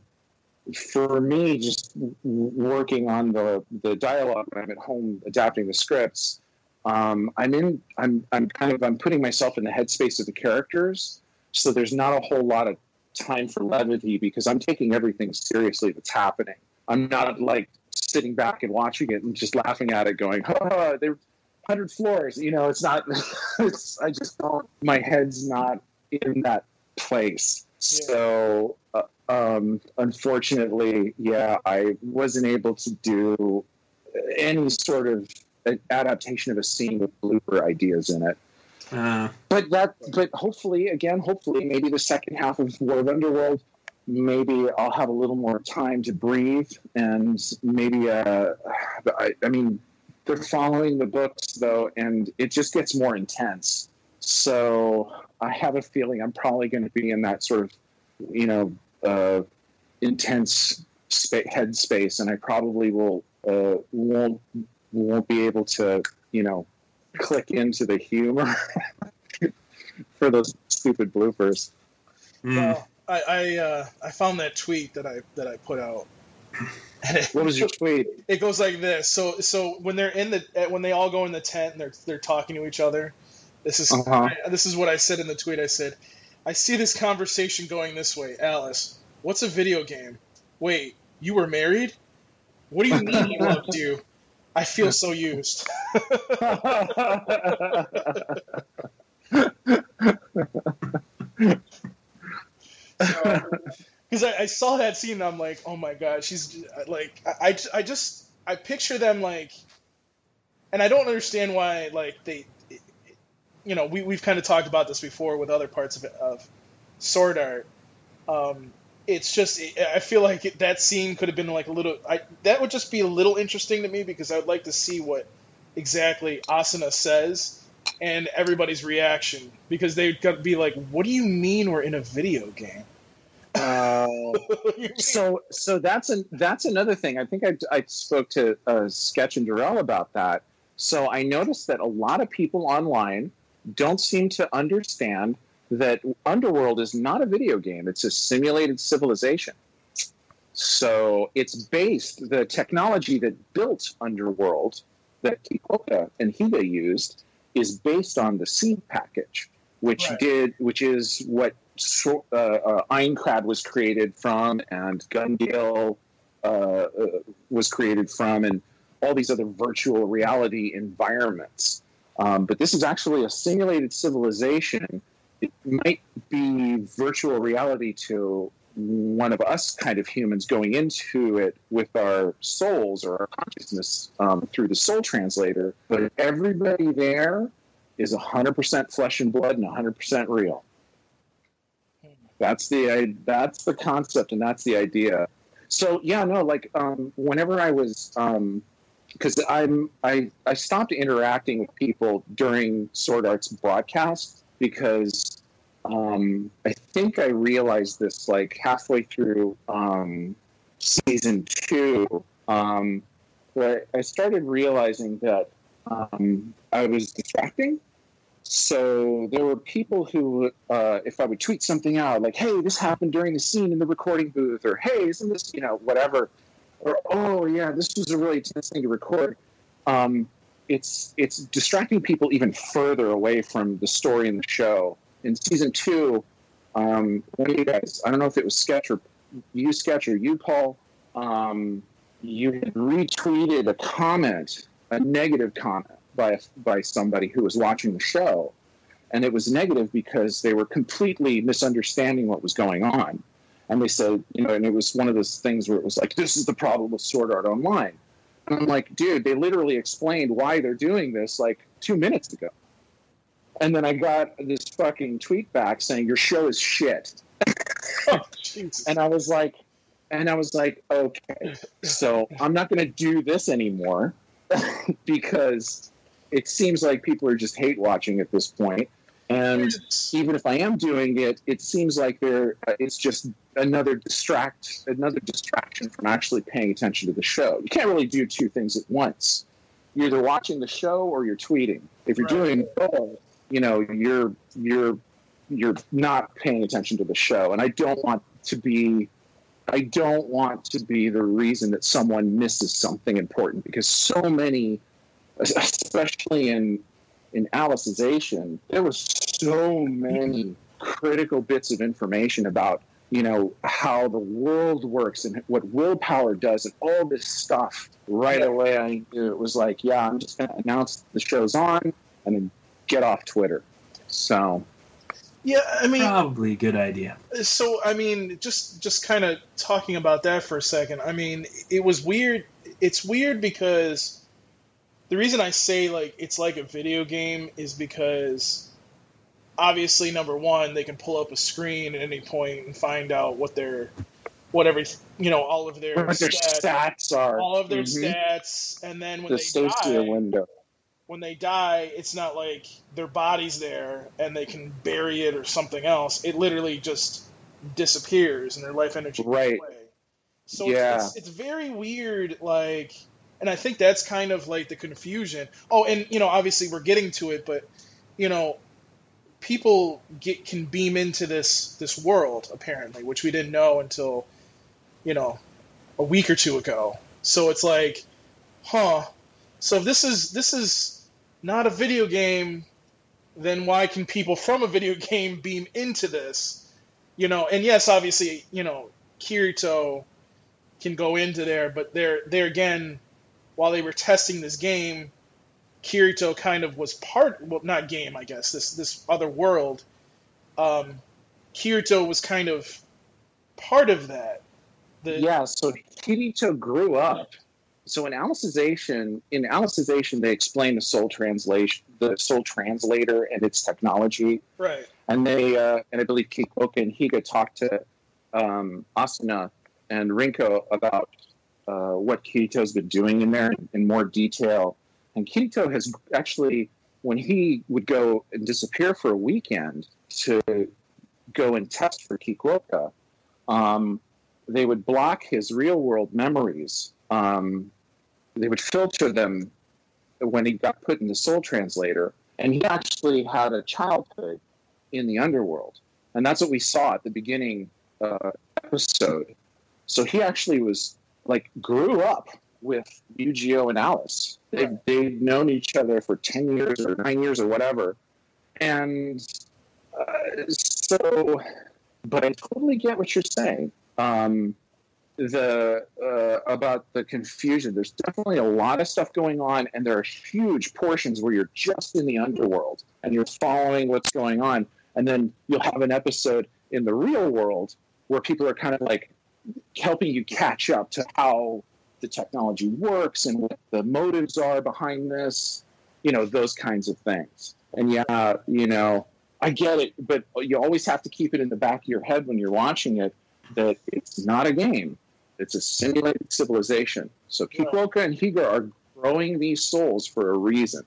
for me, just working on the the dialogue when I'm at home adapting the scripts, um, I'm in. I'm I'm kind of I'm putting myself in the headspace of the characters, so there's not a whole lot of time for levity because I'm taking everything seriously that's happening. I'm not like sitting back and watching it and just laughing at it, going, "Oh, they're hundred floors." You know, it's not. [laughs] it's I just don't. My head's not in that place. So uh, um, unfortunately, yeah, I wasn't able to do any sort of adaptation of a scene with blooper ideas in it. Uh, but that, but hopefully, again, hopefully, maybe the second half of War of Underworld, maybe I'll have a little more time to breathe, and maybe, uh, I, I mean, they're following the books though, and it just gets more intense. So I have a feeling I'm probably going to be in that sort of, you know, uh, intense spa- head space, and I probably will uh, won't won't be able to you know click into the humor [laughs] for those stupid bloopers. Mm. Well, I I, uh, I found that tweet that I that I put out. It, [laughs] what was your tweet? It goes like this. So so when they're in the when they all go in the tent and they're they're talking to each other. This is uh-huh. I, this is what I said in the tweet. I said I see this conversation going this way. Alice, what's a video game? Wait, you were married? What do you mean he loved you? I feel so used. [laughs] Because I, I, saw that scene and I'm like, oh my god, she's like, I, I just, I picture them like, and I don't understand why, like, they, you know, we, we've kind of talked about this before with other parts of, of sword art. Um, it's just I feel like it, that scene could have been like a little. I, that would just be a little interesting to me because I would like to see what exactly Asuna says and everybody's reaction because they'd be like, "What do you mean we're in a video game?" Uh, [laughs] so so that's an that's another thing. I think I, I spoke to uh, Sketch and Darrell about that. So I noticed that a lot of people online don't seem to understand that Underworld is not a video game, it's a simulated civilization. So it's based, the technology that built Underworld that Kikuoka and Higa used is based on the seed package, which right. did, which is what uh, uh, Aincrad was created from, and Gun-Gale uh, uh, was created from, and all these other virtual reality environments. Um, but this is actually a simulated civilization. It might be virtual reality to one of us kind of humans going into it with our souls or our consciousness um, through the soul translator. But everybody there is 100% flesh and blood and 100% real. That's the that's the concept and that's the idea. So yeah, no, like um, whenever I was, because I'm I I stopped interacting with people during Sword Art's broadcast because um, I think I realized this like halfway through um, season two. Um, where I started realizing that um, I was distracting. So there were people who, uh, if I would tweet something out, like, "Hey, this happened during the scene in the recording booth," or "Hey, isn't this, you know, whatever," or "Oh, yeah, this was a really tense thing to record." Um, it's it's distracting people even further away from the story in the show. In season two, um, one of you guys, I don't know if it was Sketch or you Sketch or you Paul, um, you had retweeted a comment, a negative comment by by somebody who was watching the show, and it was negative because they were completely misunderstanding what was going on, and they said, you know, and it was one of those things where it was like, this is the problem with Sword Art Online, and I'm like, dude, they literally explained why they're doing this like two minutes ago, and then I got this fucking tweet back saying your show is shit, [laughs] Oh, and I was like, and I was like, okay, so I'm not going to do this anymore [laughs] because it seems like people are just hate watching at this point. And even if I am doing it, it seems like there uh, it's just another distract another distraction from actually paying attention to the show. You can't really do two things at once. You're either watching the show or you're tweeting. If you're Right. doing both, you know, you're you're you're not paying attention to the show. And I don't want to be I don't want to be the reason that someone misses something important because so many, especially in in Alicization, there was so many critical bits of information about you know how the world works and what willpower does and all this stuff. Right Yeah. away, I knew it was like, yeah, I'm just going to announce the show's on and then get off Twitter. So Yeah, I mean, Probably a good idea. so I mean, just just kind of talking about that for a second. I mean, it was weird. It's weird because the reason I say like it's like a video game is because obviously number one they can pull up a screen at any point and find out what their whatever you know all of their what their stats, stats are, all of their Mhm. stats, and then when the they die, window. when they die, it's not like their body's there and they can bury it or something else. It literally just disappears and their life energy Right. away. So Yeah. it's, it's, it's very weird, like, and I think that's kind of like the confusion. Oh, and you know, obviously we're getting to it, but you know, people get can beam into this this world apparently, which we didn't know until you know a week or two ago. So it's like, huh? So if this is this is not a video game, then why can people from a video [laughs] game beam into this? You know, and yes, obviously, you know, Kirito can go into there, but there there again, while they were testing this game, Kirito kind of was part well not game, I guess, this this other world. Um Kirito was kind of part of that. The, yeah, so Kirito grew up. So in Alicization, in Alicization, they explain the soul translation, the soul translator, and its technology. Right. And they, uh, and I believe Kikuoka and Higa talked to um, Asuna and Rinko about uh, what Kirito's been doing in there in more detail. And Kirito has actually, when he would go and disappear for a weekend to go and test for Kikuoka, um, they would block his real world memories. Um, they would filter them when he got put in the soul translator. And he actually had a childhood in the underworld. And that's what we saw at the beginning uh, episode. So he actually was like grew up with Eugeo and Alice. They've, they've known each other for 10 years or nine years or whatever. And uh, so, but I totally get what you're saying. Um, the uh, about the confusion. There's definitely a lot of stuff going on, and there are huge portions where you're just in the underworld and you're following what's going on, and then you'll have an episode in the real world where people are kind of like helping you catch up to how the technology works and what the motives are behind this, you know, those kinds of things. And yeah, you know, I get it, but you always have to keep it in the back of your head when you're watching it that it's not a game. It's a simulated civilization. So Kikuoka and Higa are growing these souls for a reason.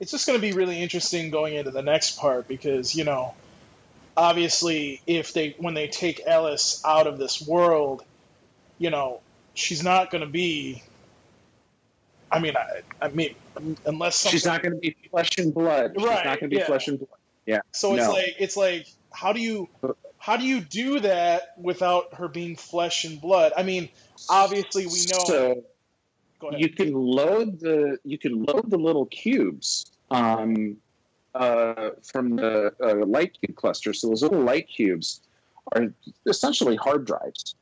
It's just going to be really interesting going into the next part because you know, obviously, if they when they take Ellis out of this world, you know, she's not going to be. I mean, I, I mean, unless She's not going to be flesh and blood. She's Right, not going to be yeah. flesh and blood. Yeah. So it's No. like it's like how do you how do you do that without her being flesh and blood? I mean, obviously we know. So you can load the you can load the little cubes um, uh, from the uh, light cube cluster. So those little light cubes are essentially hard drives,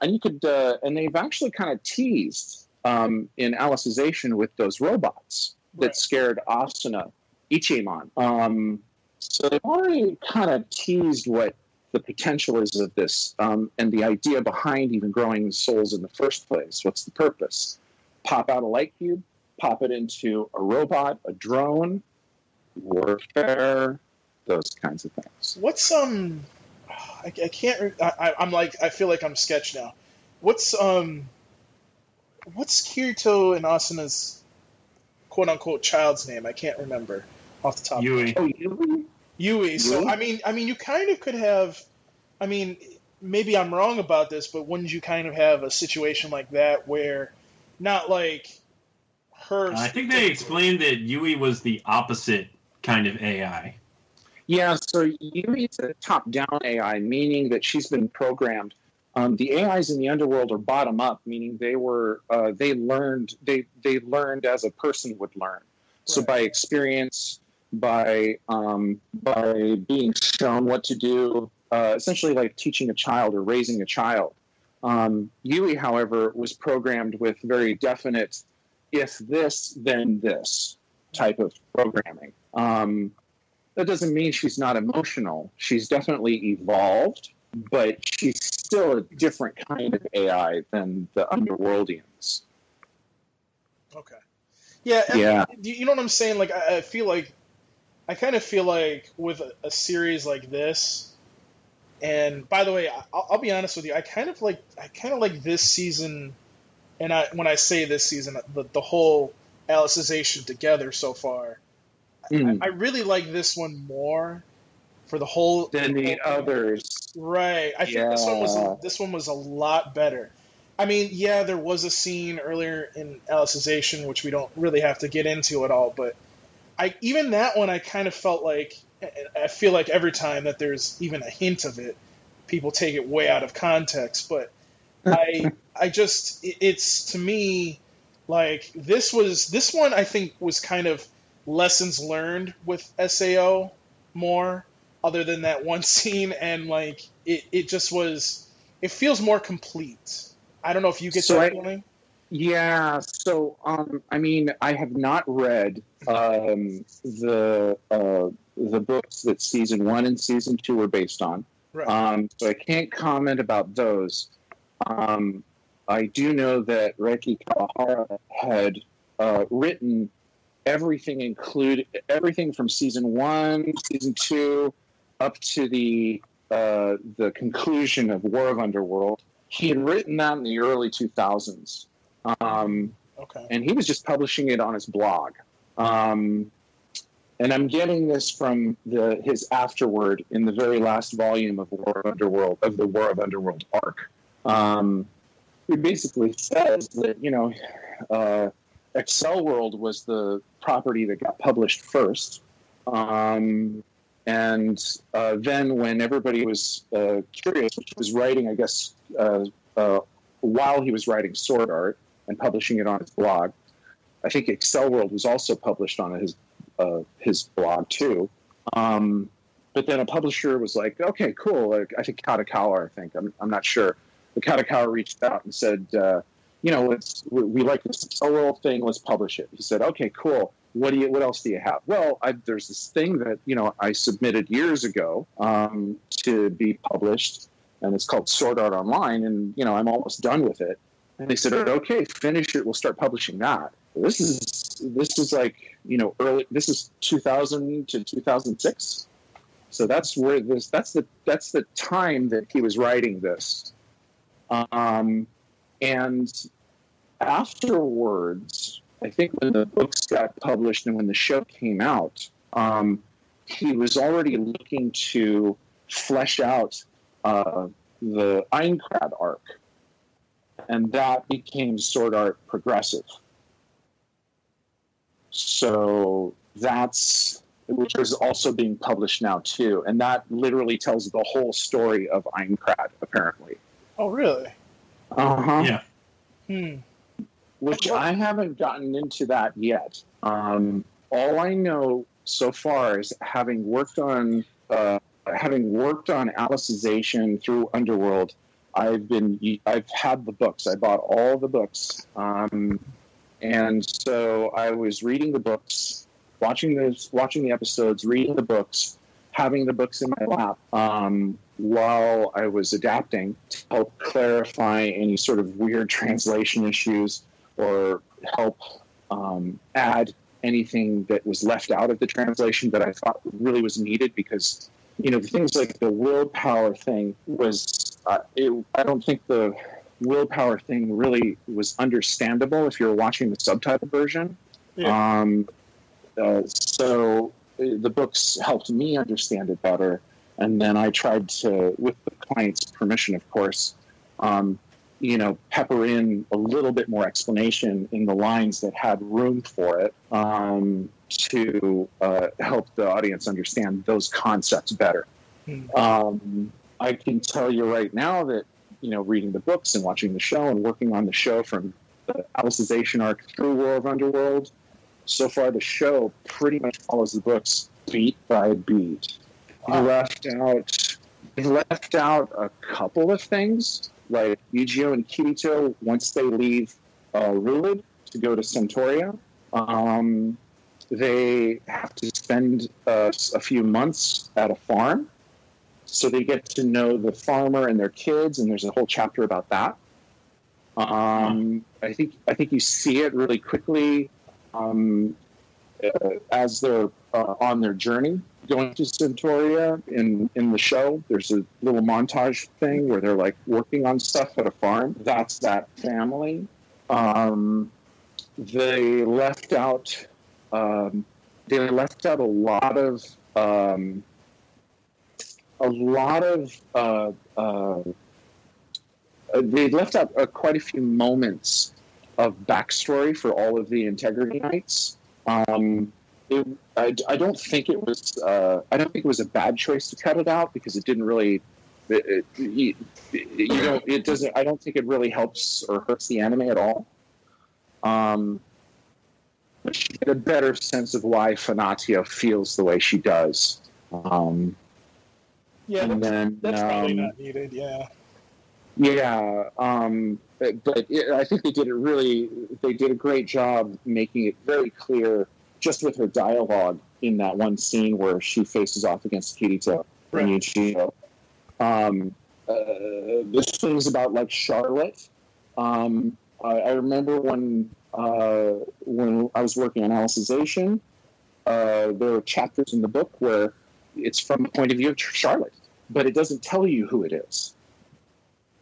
and you could uh, and they've actually kind of teased um, in Alicization with those robots that Right. scared Asuna Ichimon. Um, so they've already kind of teased what the potential is of this um, and the idea behind even growing souls in the first place. What's the purpose? Pop out a light cube, pop it into a robot, a drone, warfare, those kinds of things. What's um, I, I can't. I, I- I'm like I feel like I'm sketched now. What's um, what's Kirito and Asuna's quote unquote child's name? I can't remember off the top. Yui. Oh, you? Yui. So I mean, I mean, you kind of could have. I mean, maybe I'm wrong about this, but wouldn't you kind of have a situation like that where, not like her. I think they explained that Yui was the opposite kind of AI. Yeah, so Yui's a top-down AI, meaning that she's been programmed. Um, the AIs in the underworld are bottom-up, meaning they were uh, they learned they they learned as a person would learn. So by experience, by um, by being shown what to do, uh, essentially like teaching a child or raising a child. Um, Yui, however, was programmed with very definite "if this, then this" type of programming. Um, that doesn't mean she's not emotional. She's definitely evolved, but she's still a different kind of AI than the Underworldians. Okay. Yeah. Yeah. You you know what I'm saying? Like, I, I feel like, I kind of feel like with a, a series like this, and by the way, I- I'll, I'll be honest with you, I kind of like, I kind of like this season, and I when I say this season, the the whole Alicization together so far, Mm. I really like this one more for the whole Than the others. Right. I think this one was this one was a lot better. I mean, yeah, there was a scene earlier in Alicization which we don't really have to get into at all, but I even that one I kind of felt like I feel like every time that there's even a hint of it, people take it way out of context. But [laughs] I I just it's to me like this was this one I think was kind of lessons learned with SAO more other than that one [laughs] scene and like it, it just was it feels more complete. I don't know if you get So that I- feeling. Yeah, so um, I mean, I have not read um, the uh, the books that season one and season two were based on, right. Um, so I can't comment about those. Um, I do know that Reki Kawahara had uh, written everything, include everything from season one, season two, up to the uh, the conclusion of War of Underworld. He had written that in the early two thousands, um, okay and he was just publishing it on his blog. Um, and I'm getting this from the his afterword in the very last volume of War of Underworld of the War of Underworld arc. Um, he basically says that you know, uh, Accel World was the property that got published first, um, and uh, then when everybody was uh, curious, which was writing, I guess, uh, uh, while he was writing Sword Art and publishing it on his blog, I think Accel World was also published on his uh, his blog too. Um, but then a publisher was like, "Okay, cool." Like, I think Kadokawa, I think I'm, I'm not sure. The Kadokawa reached out and said, uh, "You know, let's we, we like this World thing. Let's publish it." He said, "Okay, cool. What do you? What else do you have?" Well, I, there's this thing that you know I submitted years ago um, to be published, and it's called Sword Art Online, and you know I'm almost done with it. And they said, "Okay, finish it. We'll start publishing that." This is this is like you know early. This is 2000 to 2006. So that's where this. That's the that's the time that he was writing this. Um, and afterwards, I think when the books got published and when the show came out, um, he was already looking to flesh out uh, the Aincrad arc, and that became Sword Art Progressive. So that's which is also being published now too, and that literally tells the whole story of Aincrad, apparently. Oh, really? Uh huh. Yeah. Hmm. Which I haven't gotten into that yet. Um, all I know so far is having worked on uh, having worked on Alicization through Underworld. I've been I've had the books. I bought all the books, um, and so I was reading the books, watching the watching the episodes, reading the books, having the books in my lap um, while I was adapting to help clarify any sort of weird translation issues or help um, add anything that was left out of the translation that I thought really was needed because you know things like the willpower thing was uh, it, I don't think the willpower thing really was understandable if you're watching the subtitle version. Yeah. Um, uh, so the books helped me understand it better, and then I tried to, with the client's permission, of course, um, you know, pepper in a little bit more explanation in the lines that had room for it um, to uh, help the audience understand those concepts better. Hmm. Um, I can tell you right now that you know, reading the books and watching the show and working on the show from the Alicization arc through War of Underworld. So far, the show pretty much follows the books beat by beat. They left out, they left out a couple of things like Eugeo and Kirito once they leave uh, Rulid to go to Centoria. Um, they have to spend uh, a few months at a farm so they get to know the farmer and their kids, and there's a whole chapter about that. Um, I think I think you see it really quickly um, uh, as they're uh, on their journey going to Centoria in in the show. There's a little montage thing where they're like working on stuff at a farm. That's that family. Um, they left out. Um, they left out a lot of um, a lot of uh, uh, they left out uh, quite a few moments of backstory for all of the integrity knights. Um, it, I, I, don't think it was uh, I don't think it was a bad choice to cut it out because it didn't really it, it, you, you don't it doesn't I don't think it really helps or hurts the anime at all. Um, but you get a better sense of why Fanatio feels the way she does. Um, Yeah, that's, then that's probably um, not needed. Yeah. Yeah, um, but, but it, I think they did it really. They did a great job making it very clear, just with her dialogue in that one scene where she faces off against Kirito Right. and Eugeo. Um, uh, there's things about like Charlotte. Um, I, I remember when uh, when I was working on Alicization, uh, there are chapters in the book where it's from the point of view of Charlotte, but it doesn't tell you who it is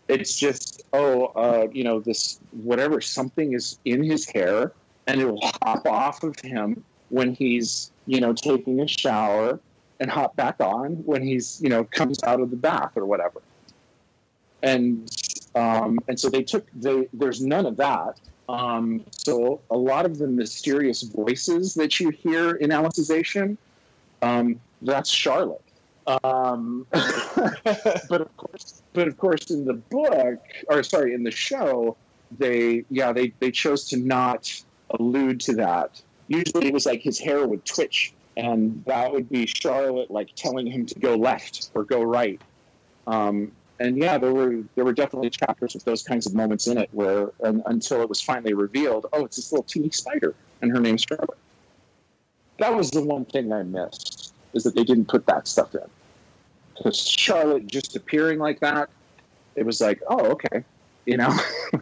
it's just oh uh, you know this whatever something is in his hair and it will hop off of him when he's you know taking a shower and hop back on when he's you know comes out of the bath or whatever. And um, and so they took they there's none of that. Um, so a lot of the mysterious voices that you hear in Alicization um, that's charlotte. Um, [laughs] but of course, but of course, in the book, or sorry, in the show, they yeah they they chose to not allude to that. Usually, it was like his hair would twitch, and that would be Charlotte like telling him to go left or go right. Um, and yeah, there were there were definitely chapters with those kinds of moments in it where un until it was finally revealed, oh, it's this little teeny spider, and her name's Charlotte. That was the one thing I missed is that they didn't put that stuff in because Charlotte just appearing like that, it was like, oh, okay, you know. [laughs]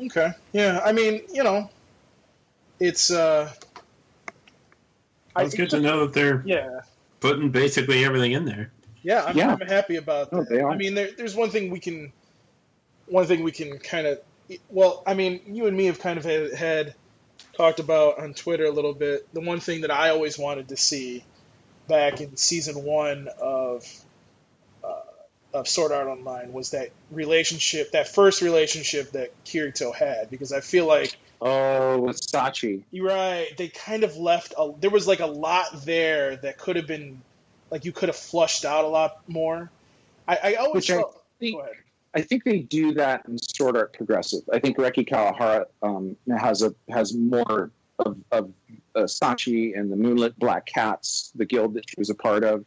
Okay. Yeah. I mean, you know, it's uh. Well, it's good to know that they're Yeah. putting basically everything in there. Yeah, I'm, Yeah. I'm happy about that. No, they are. I mean, there, there's one thing we can, one thing we can kind of, well, I mean, you and me have kind of had, had talked about on Twitter a little bit. The one thing that I always wanted to see back in season one of uh, of Sword Art Online was that relationship, that first relationship that Kirito had, because I feel like Oh, with Sachi. you're right. They kind of left. A, there was like a lot there that could have been, like you could have flushed out a lot more. I, I always Which I think- go ahead. I think they do that in Sword Art Progressive. I think Reki Kawahara um, has a has more of, of uh, Sachi and the Moonlit Black Cats, the guild that she was a part of.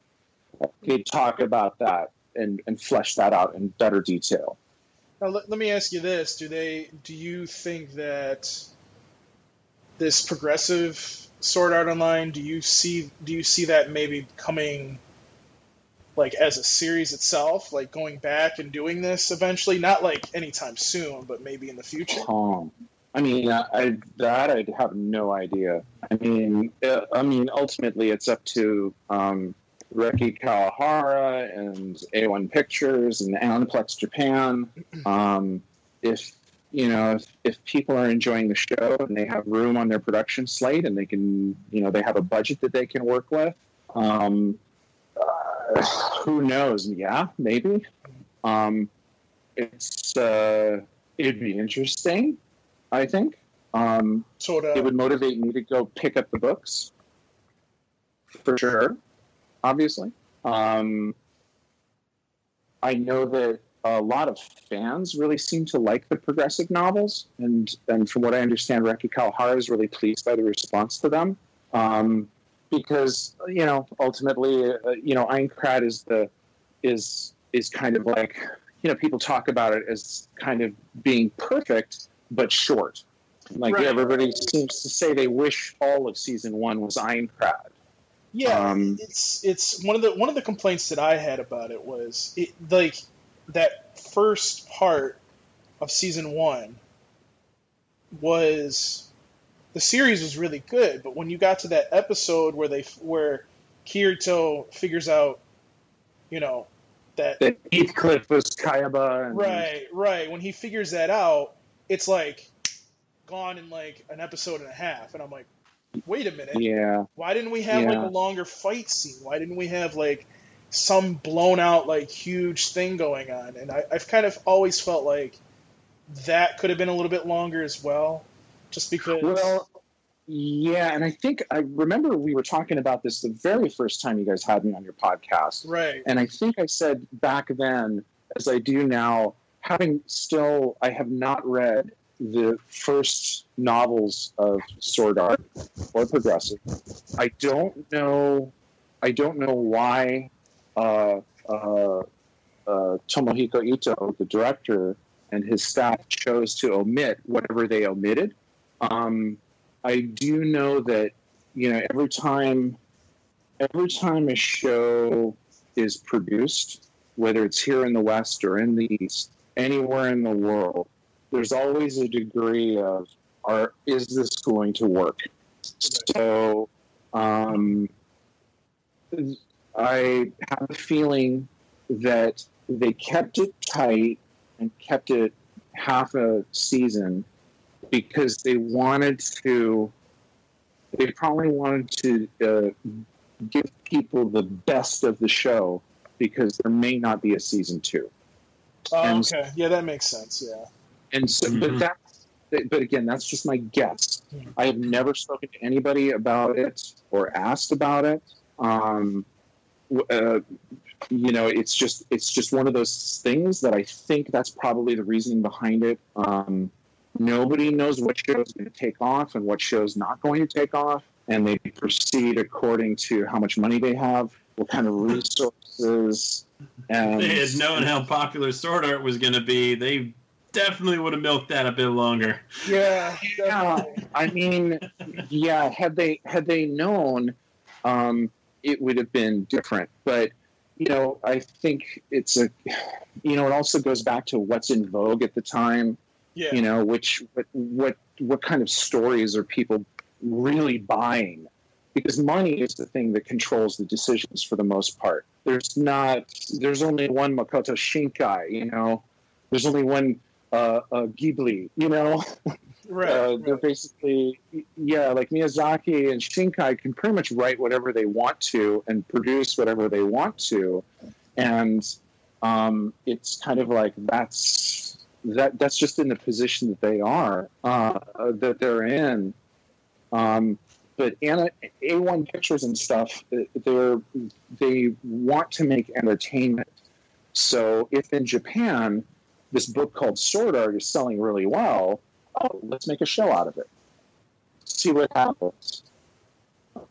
They talk about that and, and flesh that out in better detail. Now let, let me ask you this: Do they? Do you think that this progressive Sword Art Online? Do you see? Do you see that maybe coming? Like as a series itself, like going back and doing this eventually, not like anytime soon, but maybe in the future. Um, I mean, I, I, that I have no idea. I mean, uh, I mean, ultimately, it's up to um, Reki Kawahara and A1 Pictures and Aniplex Japan. [clears throat] Um, if you know, if, if people are enjoying the show and they have room on their production slate and they can, you know, they have a budget that they can work with. Um, [sighs] who knows? Yeah, maybe. Um, it's uh, it'd be interesting. I think um, Sort it would motivate me to go pick up the books for sure. Obviously, um, I know that a lot of fans really seem to like the progressive novels, and and from what I understand, Reki Kawahara is really pleased by the response to them. Um, because you know, ultimately, uh, you know, Aincrad is the is is kind of like you know people talk about it as kind of being perfect but short. Like Right. everybody seems to say they wish all of season one was Aincrad. Yeah, Um, it's it's one of the one of the complaints that I had about it was it like that first part of season one was the series was really good, but when you got to that episode where they where Kirito figures out, you know, that That Heathcliff was Kayaba. And, right, right, when he figures that out, it's like gone in like an episode and a half, and I'm like, wait a minute, Yeah. why didn't we have like a longer fight scene? Why didn't we have like some blown out like huge thing going on? And I, I've kind of always felt like that could have been a little bit longer as well, just because. Well, yeah, and I think I remember we were talking about this the very first time you guys had me on your podcast. right, And I think I said back then, as I do now, having still, I have not read the first novels of Sword Art or Progressive. I don't know. I don't know why uh, uh, uh, Tomohiko Ito, the director, and his staff chose to omit whatever they omitted. Um, I do know that you know every time, every time a show is produced, whether it's here in the West or in the East, anywhere in the world, there's always a degree of, are is this going to work? So, um, I have a feeling that they kept it tight and kept it half a season because they wanted to. They probably wanted to uh, give people the best of the show because there may not be a season two. oh, and- okay, yeah, that makes sense. Yeah, And so, Mhm. but that, but again, that's just my guess. Mhm. I have never spoken to anybody about it or asked about it. Um, uh, you know, it's just it's just one of those things that I think that's probably the reasoning behind it. Um, nobody knows what show is going to take off and what show is not going to take off, and they proceed according to how much money they have, what kind of resources. And They had known how popular Sword Art was going to be. They definitely would have milked that a bit longer. yeah, Yeah. I mean, yeah. Had they had they known, um, it would have been different. But you know, I think it's a, you know, it also goes back to what's in vogue at the time. Yeah. You know, which what what what kind of stories are people really buying? Because money is the thing that controls the decisions for the most part. There's not. There's only one Makoto Shinkai. You know, there's only one uh, uh, Ghibli. You know, [laughs] Right. uh, they're basically yeah, like Miyazaki and Shinkai can pretty much write whatever they want to and produce whatever they want to, and um, it's kind of like that's that that's just in the position that they are uh, that they're in. Um, but Anna, A1 Pictures and stuff, they're they want to make entertainment. So if in Japan this book called Sword Art is selling really well, oh, let's make a show out of it. See what happens.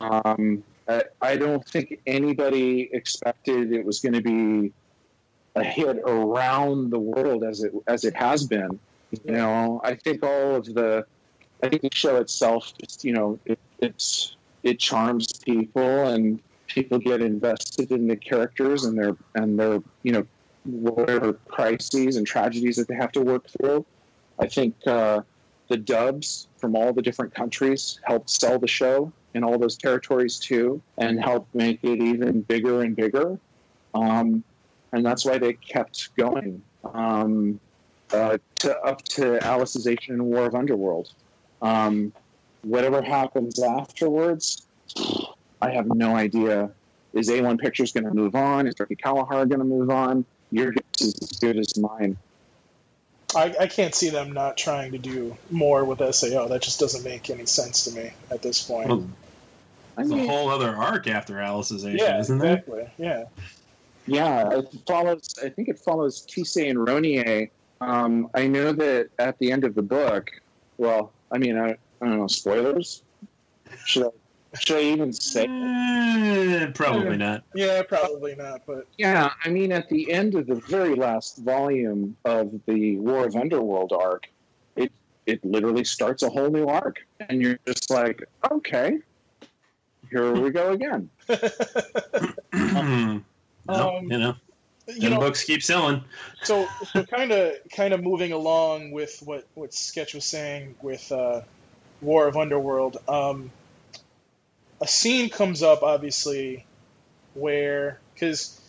Um, I, I don't think anybody expected it was going to be a hit around the world as it as it has been. You know, I think all of the, I think the show itself, just you know, it, it's it charms people and people get invested in the characters and their and their you know whatever crises and tragedies that they have to work through. I think uh, the dubs from all the different countries helped sell the show in all those territories too, and helped make it even bigger and bigger. Um, and that's why they kept going um, uh, to up to Alicization and War of Underworld. Um, whatever happens afterwards, I have no idea. Is A1 Pictures going to move on? Is Reki Kawahara going to move on? Your guess is as good as mine. I, I can't see them not trying to do more with SAO. That just doesn't make any sense to me at this point. Well, I There's a whole other arc after Alicization, yeah, isn't there? exactly. Yeah. Yeah, it follows. I think it follows Tiese and Ronier. Um, I know that at the end of the book, well, I mean, I, I don't know, spoilers. Should I, should I even say? Eh, probably not. Yeah, probably not. But Yeah, I mean, at the end of the very last volume of the War of Underworld arc, it it literally starts a whole new arc, and you're just like, okay, here we go again. [clears throat] no, Um, you know, you know, books keep selling. so [laughs] so kind of kind of moving along with what what Sketch was saying with uh, War of Underworld. Um, a scene comes up obviously where because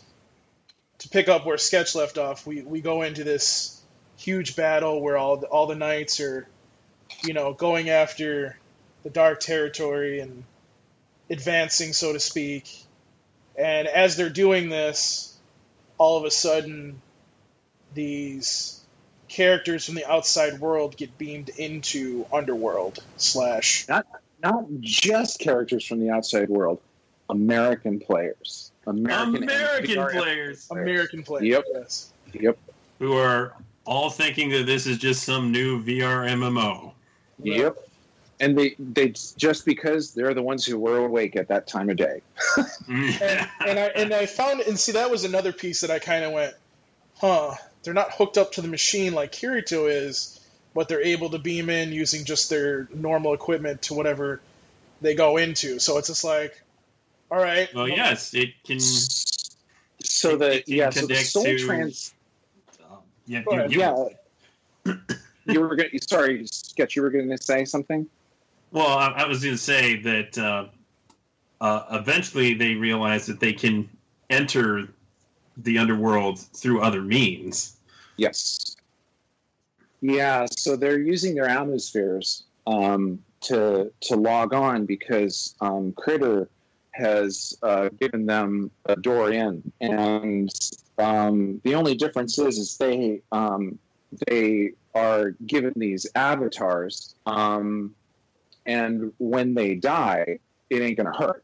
to pick up where Sketch left off, we we go into this huge battle where all the, all the knights are you know going after the dark territory and advancing so to speak. And as they're doing this, all of a sudden these characters from the outside world get beamed into underworld slash Not not just characters from the outside world, American players, American American NPR players american players Yep. yes Yep, who are all thinking that this is just some new VR MMO. yep. And they they just because they're the ones who were awake at that time of day. [laughs] and, and i and i found and see that was another piece that i kind of went huh they're not hooked up to the machine like kirito is but they're able to beam in using just their normal equipment to whatever they go into so it's just like all right well, yes, it can. So It- the it can yeah, so the soul to- trans um, yeah, you- you- yeah. [coughs] you were going sorry, sketch. You were going to say something. Well, I, I was going to say that uh, uh, eventually they realize that they can enter the underworld through other means. Yes. Yeah, so they're using their AmuSpheres um, to to log on because um, Critter has uh, given them a door in, and um, the only difference is is they um, they are given these avatars, um, and when they die, it ain't gonna hurt.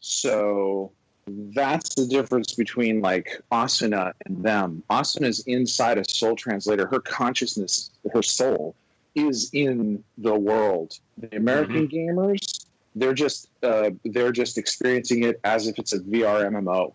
So that's the difference between like Asuna and them. Asuna's inside a soul translator. Her consciousness, her soul, is in the world. The American gamers, they're just uh, they're just experiencing it as if it's a VR MMO,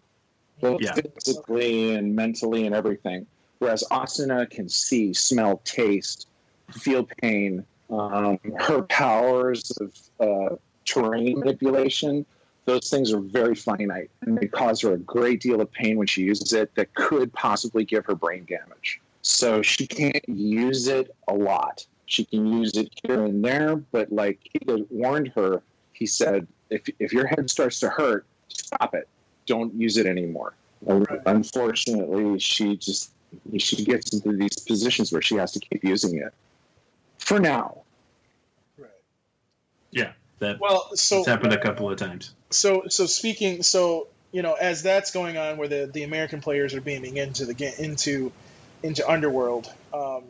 both Yeah. physically and mentally and everything. Whereas Asuna can see, smell, taste, feel pain. Um, her powers of uh, terrain manipulation those things are very finite and they cause her a great deal of pain when she uses it that could possibly give her brain damage. so she can't use it a lot. She can use it here and there, but like he warned her, he said, if if your head starts to hurt, stop it. Don't use it anymore. Right. Unfortunately, she just she gets into these positions where she has to keep using it for now. Right. Yeah, that Well, so it's happened a couple of times. so so speaking so you know as that's going on where the, the American players are beaming into the ga- into into Underworld, um,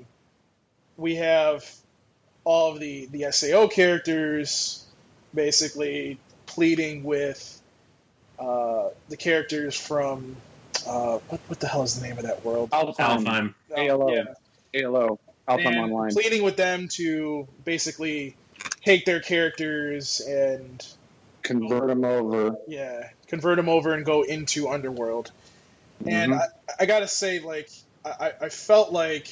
we have all of the the Sao characters basically pleading with uh, the characters from uh, what what the hell is the name of that world? Alfheim, Alfheim. ALO. Yeah. ALO, Alpha Online. pleading with them to basically take their characters and Convert them over. yeah convert them over and go into underworld and Mhm. I, I gotta say like I, I felt like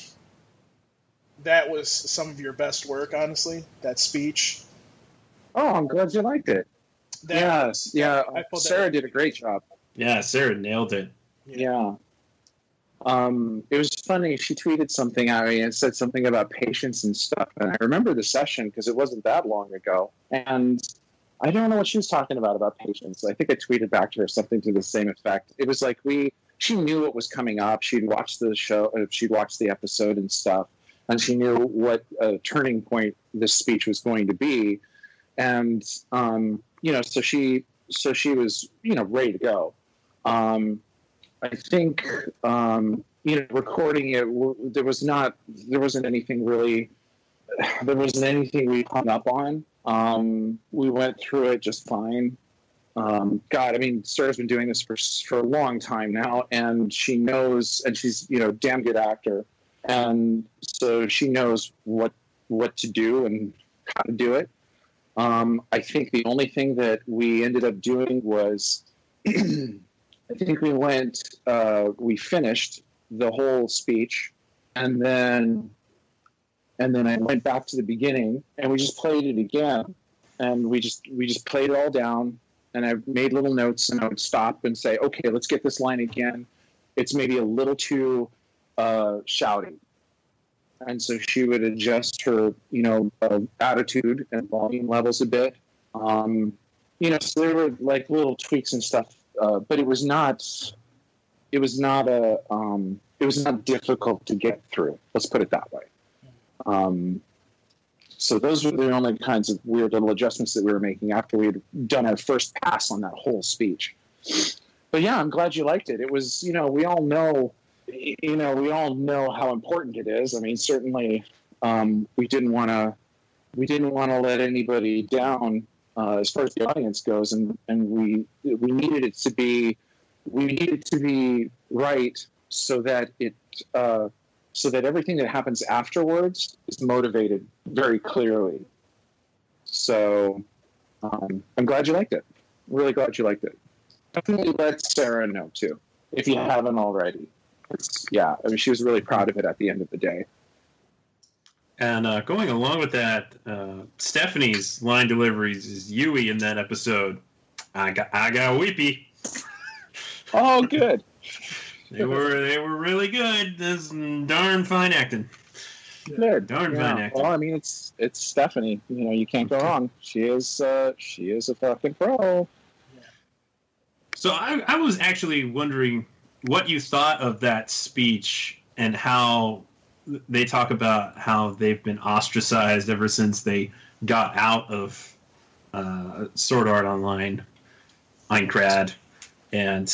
that was some of your best work honestly that speech Oh, I'm glad you liked it. that yes, yeah. I Sarah did a great job. Yeah, Sarah nailed it. Yeah. Um, it was funny. She tweeted something at me and said something about patience and stuff. And I remember the session because it wasn't that long ago. And I don't know what she was talking about about patience. I think I tweeted back to her something to the same effect. It was like we, she knew what was coming up. She'd watched the show, uh, she'd watched the episode and stuff, and she knew what a turning point this speech was going to be. And um, you know, so she, so she was, you know, ready to go. Um, I think um, you know recording it. There was not there wasn't anything really there wasn't anything we hung up on. Um, we went through it just fine. Um, God, I mean, Sarah's been doing this for for a long time now, and she knows, and she's you know damn good actor, and so she knows what what to do and how to do it. Um, I think the only thing that we ended up doing was [clears throat] I think we went, uh, we finished the whole speech, and then, and then I went back to the beginning, and we just played it again, and we just we just played it all down, and I made little notes, and I would stop and say, okay, let's get this line again. It's maybe a little too uh, shouty, and so she would adjust her, you know, uh, attitude and volume levels a bit. Um, you know, so there were like little tweaks and stuff uh, but it was not it was not a um, it was not difficult to get through. Let's put it that way. Um, so those were the only kinds of weird little adjustments that we were making after we had done our first pass on that whole speech. But yeah i'm glad you liked it. It was you know we all know you know we all know how important it is. I mean certainly um, we didn't want to we didn't want to let anybody down uh, as far as the audience goes, and and we we needed it to be we needed to be right so that it uh, so that everything that happens afterwards is motivated very clearly. So um, I'm glad you liked it. Really glad you liked it. Definitely let Sarah know too if you haven't already. It's, yeah, I mean she was really proud of it at the end of the day. And uh, going along with that, uh, Stephanie's line deliveries is Yui in that episode. I got, I got weepy. [laughs] Oh, good. They were, they were really good. That's darn fine acting. Good. Darn Yeah. fine acting. Well, I mean, it's it's Stephanie. You know, you can't go wrong. She is uh, she is a fucking pro. So I, I was actually wondering what you thought of that speech and how they talk about how they've been ostracized ever since they got out of uh, Sword Art Online, Aincrad, and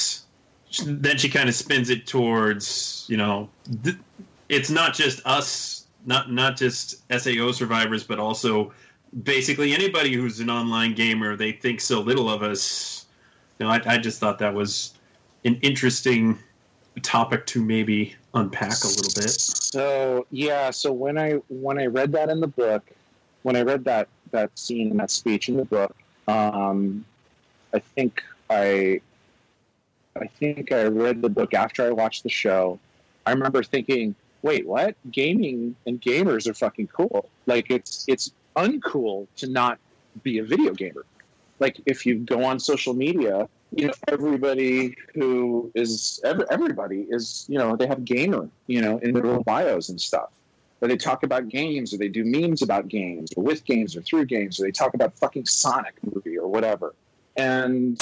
then she kind of spins it towards you know th- it's not just us, not not just Sao survivors, but also basically anybody who's an online gamer. They think so little of us no, I, I just thought that was an interesting topic to maybe unpack a little bit. So yeah, so when I when I read that in the book, when I read that that scene and that speech in the book, um, I think I I think I read the book after I watched the show. I remember thinking, wait, what? Gaming and gamers are fucking cool. Like it's it's uncool to not be a video gamer. Like if you go on social media you know everybody who is every, everybody is you know they have gamer you know in their bios and stuff. Or they talk about games or they do memes about games or with games or through games or they talk about fucking sonic movie or whatever. And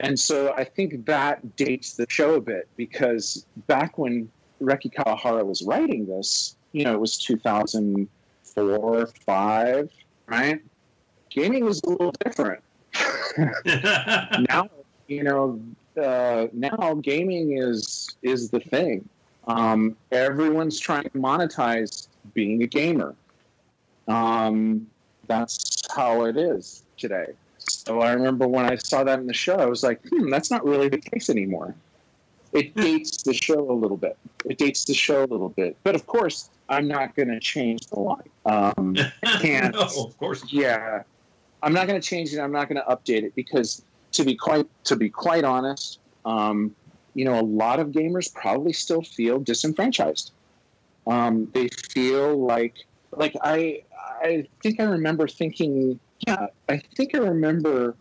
and so i think that dates the show a bit because back when Reki Kawahara was writing this you know it was 2004 5 right? Gaming was a little different [laughs] now you know uh, now gaming is is the thing. Um, everyone's trying to monetize being a gamer. Um, that's how it is today. So i remember when i saw that in the show i was like hmm that's not really the case anymore. It [laughs] dates the show a little bit. It dates the show a little bit. But of course i'm not going to change the line. Um, [laughs] can't no, of course. yeah i'm not going to change it i'm not going to update it because to be quite to be quite honest um, you know a lot of gamers probably still feel disenfranchised. Um, they feel like like i i think i remember thinking yeah i think i remember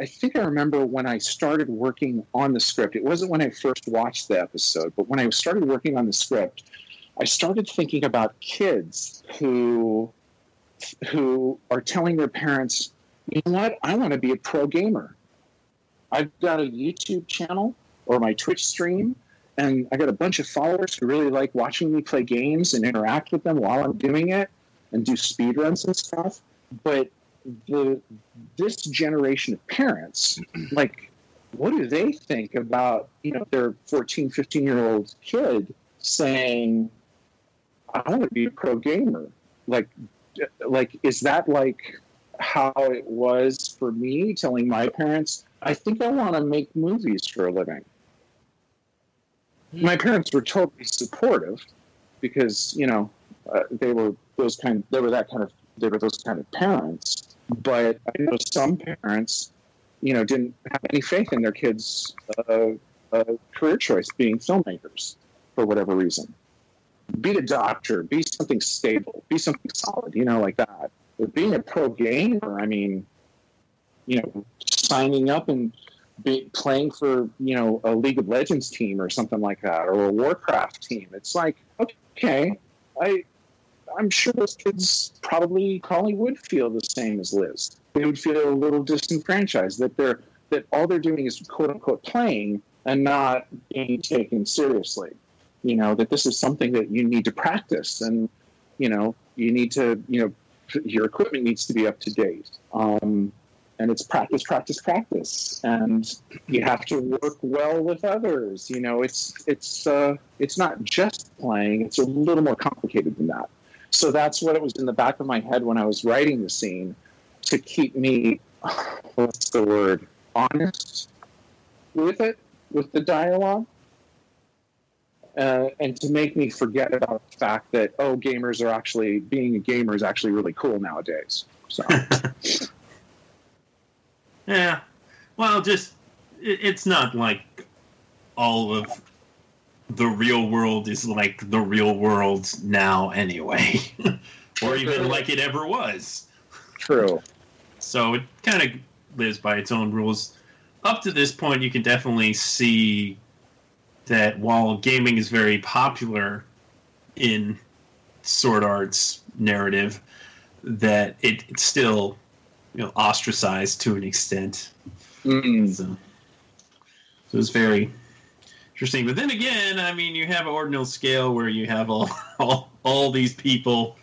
i think i remember when i started working on the script. It wasn't when i first watched the episode but when i started working on the script i started thinking about kids who who are telling their parents you know what i want to be a pro gamer I've got a YouTube channel or my Twitch stream, and I got a bunch of followers who really like watching me play games and interact with them while I'm doing it and do speed runs and stuff. But the this generation of parents, [clears throat] like, what do they think about you know their 14, 15 year old kid saying, "I want to be a pro gamer"? Like, like is that like how it was for me telling my parents I think I want to make movies for a living. My parents were totally supportive because you know uh, they were those kind. They were that kind of. They were those kind of parents. But I know some parents, you know, didn't have any faith in their kids' uh, uh, career choice being filmmakers for whatever reason. Be a doctor. Be something stable. Be something solid. You know, like that. Being a pro gamer, I mean, you know, signing up and be playing for you know a League of Legends team or something like that, or a Warcraft team. It's like okay, I I'm sure those kids probably probably would feel the same as Liz. They would feel a little disenfranchised that they're that all they're doing is quote unquote playing and not being taken seriously. You know that this is something that you need to practice, and you know you need to you know your equipment needs to be up to date. Um, and it's practice, practice, practice, and you have to work well with others. You know, it's it's uh, it's not just playing; it's a little more complicated than that. So that's what it was in the back of my head when I was writing the scene to keep me, [sighs] what's the word, honest with it, with the dialogue. Uh, and to make me forget about the fact that oh, gamers are actually being a gamer is actually really cool nowadays. So [laughs] Yeah. Well, just it, it's not like all of the real world is like the real world now anyway, [laughs] or even like it ever was. true. So it kind of lives by its own rules. Up to this point, you can definitely see that while gaming is very popular in Sword Art's narrative, that it, it's still you know ostracized to an extent. Mm. So, so it's very interesting. But then again, I mean, you have an ordinal scale where you have all, [laughs] all all these people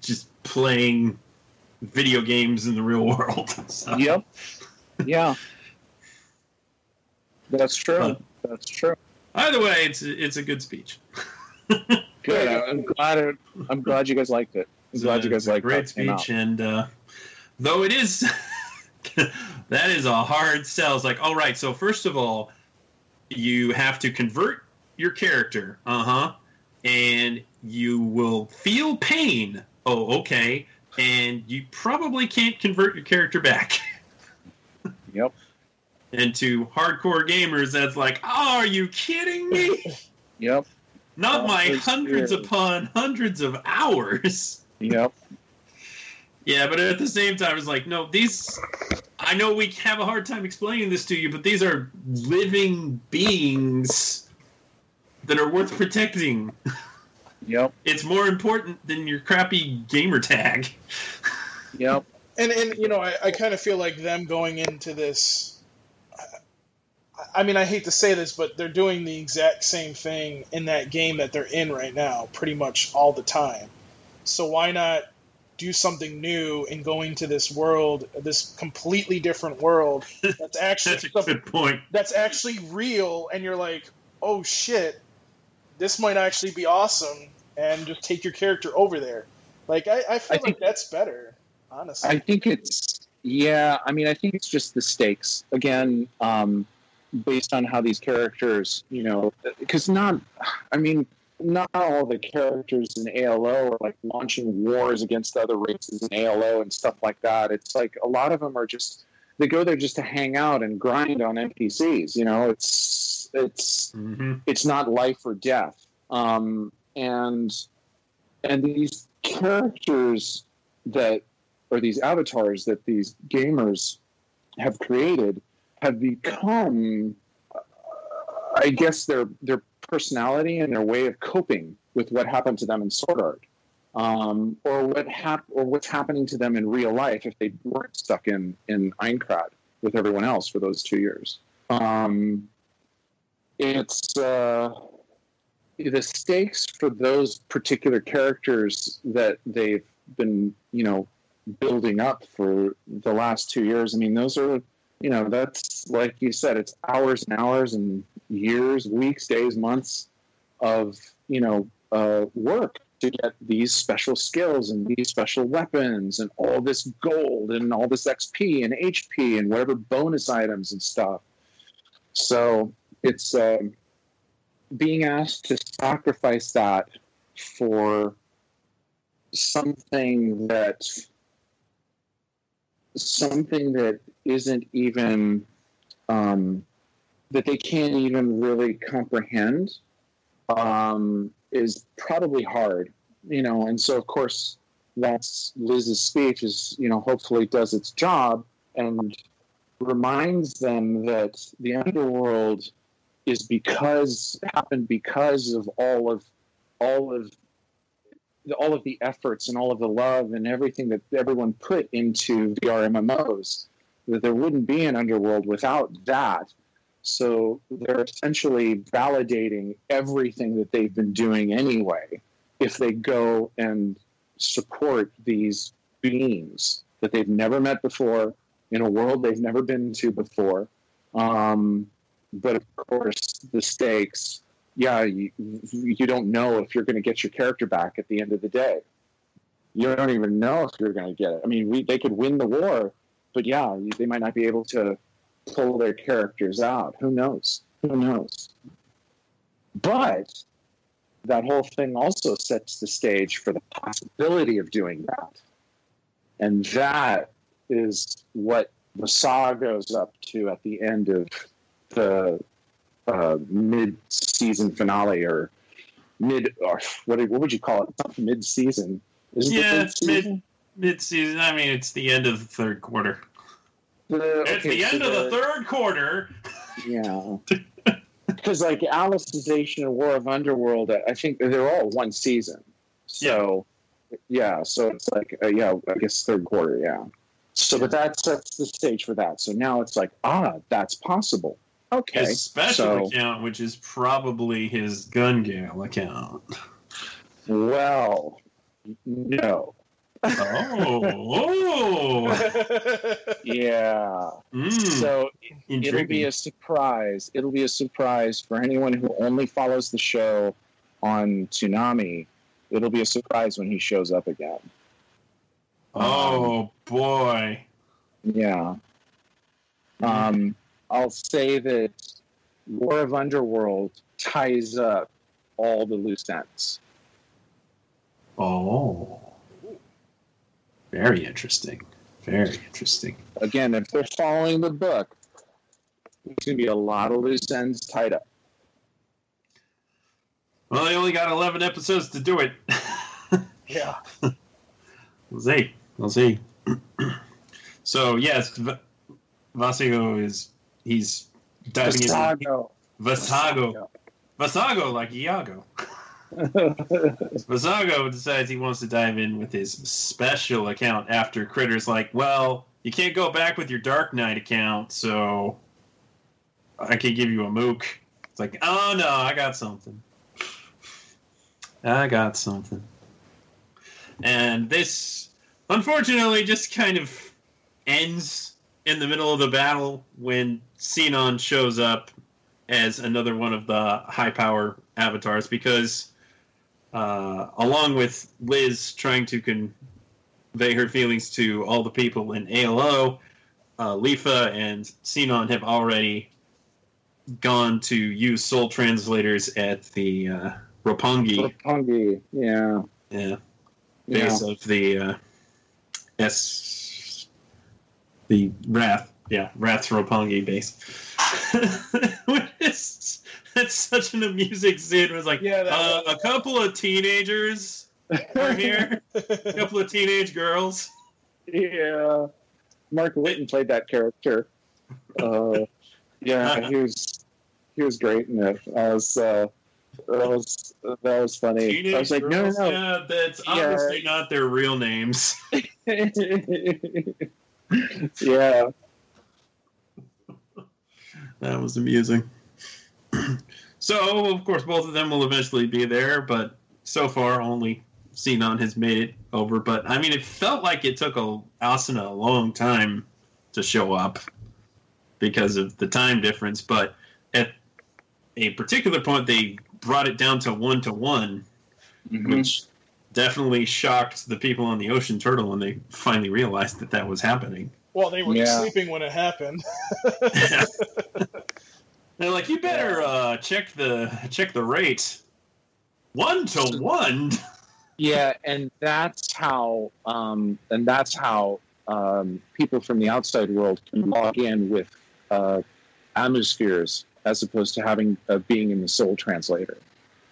just playing video games in the real world. [laughs] So, Yep. Yeah. That's true. But- That's true. Either way, it's it's a good speech. [laughs] Good. I'm glad. It, I'm glad you guys liked it. I'm glad a- you guys it's a liked great that. Speech, and uh, though it is [laughs] that is a hard sell. It's like, all right, so first of all, you have to convert your character, uh huh, and you will feel pain. Oh, okay, and you probably can't convert your character back. [laughs] Yep. And to hardcore gamers, that's like, oh, are you kidding me? [laughs] Yep. Not my hundreds weird. upon hundreds of hours. Yep. Yeah, but at the same time, it's like, no, these. I know we have a hard time explaining this to you, but these are living beings that are worth protecting. [laughs] Yep. It's more important than your crappy gamer tag. [laughs] Yep. And and you know, I, I kind of feel like them going into this. I mean, I hate to say this, but they're doing the exact same thing in that game that they're in right now, pretty much all the time. So why not do something new and go into this world, this completely different world [laughs] that's actually That's a good point. that's actually real, and you're like, oh shit, this might actually be awesome, and just take your character over there. Like I, I feel I like think- that's better, honestly. I think it's yeah. I mean, I think it's just the stakes again, um, based on how these characters, you know, because not, I mean, not all the characters in ALO are like launching wars against other races in ALO and stuff like that. It's like a lot of them are just they go there just to hang out and grind on NPCs. You know, it's it's hmm it's not life or death. Um, and and these characters that or these avatars that these gamers have created have become uh, I guess their their personality and their way of coping with what happened to them in Sword Art. Um, or what hap- or what's happening to them in real life if they weren't stuck in in Aincrad with everyone else for those two years. Um, it's uh, the stakes for those particular characters that they've been, you know, building up for the last two years. I mean, those are, you know, that's like you said, it's hours and hours and years, weeks, days, months of, you know, uh, work to get these special skills and these special weapons and all this gold and all this XP and HP and whatever bonus items and stuff. So it's um, being asked to sacrifice that for something that something that isn't even um, that they can't even really comprehend um, is probably hard, you know. And so, of course, that's Liz's speech is, you know, hopefully does its job and reminds them that the underworld is because happened because of all of all of all of the efforts and all of the love and everything that everyone put into VR MMOs. That there wouldn't be an underworld without that. So they're essentially validating everything that they've been doing anyway if they go and support these beings that they've never met before in a world they've never been to before. Um, but of course, the stakes, yeah, you, you don't know if you're going to get your character back at the end of the day. You don't even know if you're going to get it. I mean, we, they could win the war, but yeah, they might not be able to pull their characters out. Who knows? Who knows? But that whole thing also sets the stage for the possibility of doing that. And that is what the saw goes up to at the end of the uh, mid-season finale or mid or what, what would you call it? Not mid-season. Isn't Yeah, it's mid mid season. I mean, it's the end of the third quarter. The, It's the so end of the third quarter. Yeah. [laughs] Because like Alicization and War of Underworld, I think they're all one season. So yeah, so it's like uh, yeah, I guess third quarter, yeah. So but that sets the stage for that. So now it's like ah, that's possible. Okay, His special so account, which is probably his Gun Gale account. well, no, Oh, oh. [laughs] yeah. Mm, So it'll be a surprise. It'll be a surprise for anyone who only follows the show on Toonami. It'll be a surprise when he shows up again. oh boy. Yeah. Um, I'll say that War of Underworld ties up all the loose ends. Oh. Very interesting. Very interesting. Again, if they're following the book, there's going to be a lot of loose ends tied up. Well, they only got 11 episodes to do it. [laughs] yeah. we'll see. we'll see. [clears throat] so yes, V- Vasigo is he's diving into Vassago. Vassago. Vassago like Iago. Vassago decides he wants to dive in with his special account after Critter's like, well, you can't go back with your Dark Knight account, so I can give you a mook. It's like, oh no, I got something. I got something. And this, unfortunately, just kind of ends in the middle of the battle when Sinon shows up as another one of the high power avatars because uh, along with Liz trying to convey her feelings to all the people in ALO, uh, Leafa and Sinon have already gone to use soul translators at the uh, Roppongi Roppongi, yeah. yeah, Yeah. base of the uh, S, the Rath, yeah, Rath's Roppongi base. [laughs] Is- That's such an amusing scene. It was like Yeah, uh, a couple of teenagers are here, a [laughs] couple of teenage girls. yeah. Mark Whitten played that character. Uh, yeah, he was he was great in it. I was uh, that was that was funny. Teenage I was like, no, girls. no, Yeah, that's Yeah. obviously not their real names. [laughs] yeah, That was amusing. so, of course, both of them will eventually be there, but so far only Sinon has made it over. But I mean, it felt like it took a Asuna a long time to show up because of the time difference. But at a particular point, they brought it down to one to one, Mm-hmm. which definitely shocked the people on the Ocean Turtle when they finally realized that that was happening. well, they were Yeah. sleeping when it happened. [laughs] They're like, you better uh, check the check the rate. One to one. yeah, and that's how um, and that's how um, people from the outside world can log in with uh, AmuSpheres as opposed to having uh, being in the soul translator.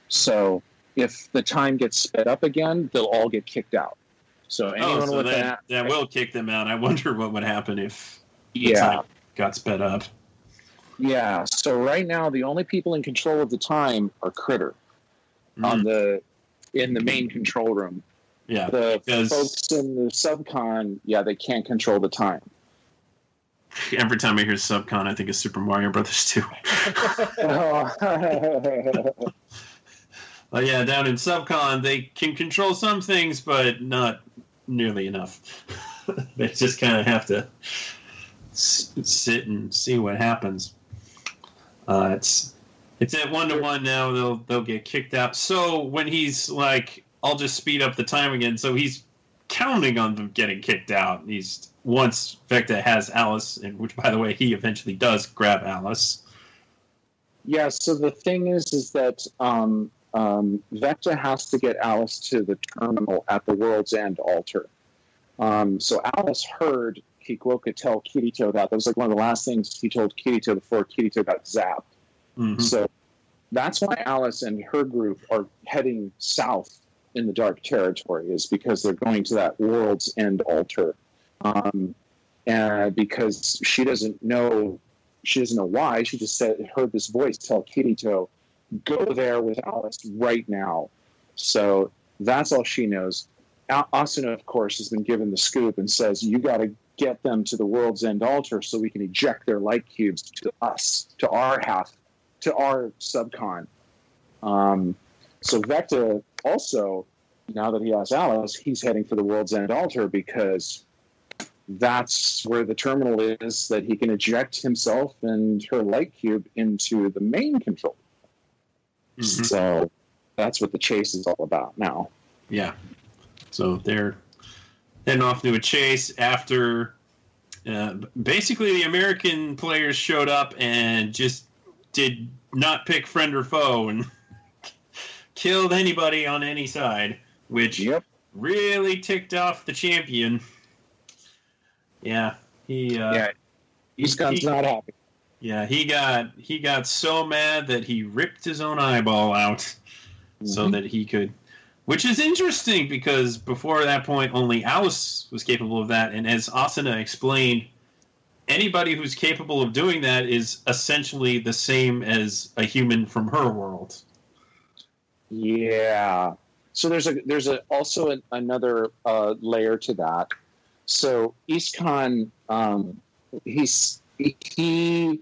So if the time gets sped up again, they'll all get kicked out. So anyone Oh, so with that, that, that will kick them out. I wonder what would happen if the yeah, time got sped up. yeah. So right now, the only people in control of the time are Critter on Mm, the in the main control room. yeah, The because- folks in the subcon, yeah, they can't control the time. every time I hear Subcon, I think of Super Mario Brothers 2. [laughs] [laughs] [laughs] But yeah, down in Subcon, they can control some things, but not nearly enough. [laughs] they just kind of have to s- sit and see what happens. Uh, it's it's at one to one now. They'll they'll get kicked out. So when he's like, "I'll just speed up the time again," so he's counting on them getting kicked out. He's once Vecta has Alice, and which by the way, he eventually does grab Alice. Yeah, so the thing is, is that um, um, Vecta has to get Alice to the terminal at the World's End altar. Um, so Alice heard Kikuoka tell Kirito that. That was like one of the last things he told Kirito before Kirito got zapped. Mhm. So that's why Alice and her group are heading south in the Dark Territory, is because they're going to that World's End altar. Um, and because she doesn't know, she doesn't know why. She just said heard this voice tell Kirito, "Go there with Alice right now." So that's all she knows. Asuna, of course, has been given the scoop and says, "You got to get them to the World's End altar so we can eject their light cubes to us, to our half, to our subcon." Um, so Vecta also, now that he has Alice, he's heading for the World's End altar because that's where the terminal is that he can eject himself and her light cube into the main control. Mhm. So that's what the chase is all about now. Yeah. So they're heading off to a chase after uh, basically the American players showed up and just did not pick friend or foe and [laughs] killed anybody on any side, which Yep. really ticked off the champion. Yeah, he uh, yeah. He's he- not happy. Yeah he got he got so mad that he ripped his own eyeball out so Mhm. that he could Which is interesting because before that point, only Alice was capable of that. And as Asuna explained, anybody who's capable of doing that is essentially the same as a human from her world. Yeah. So there's a there's a also an, another uh, layer to that. So Iskahn, um, he's he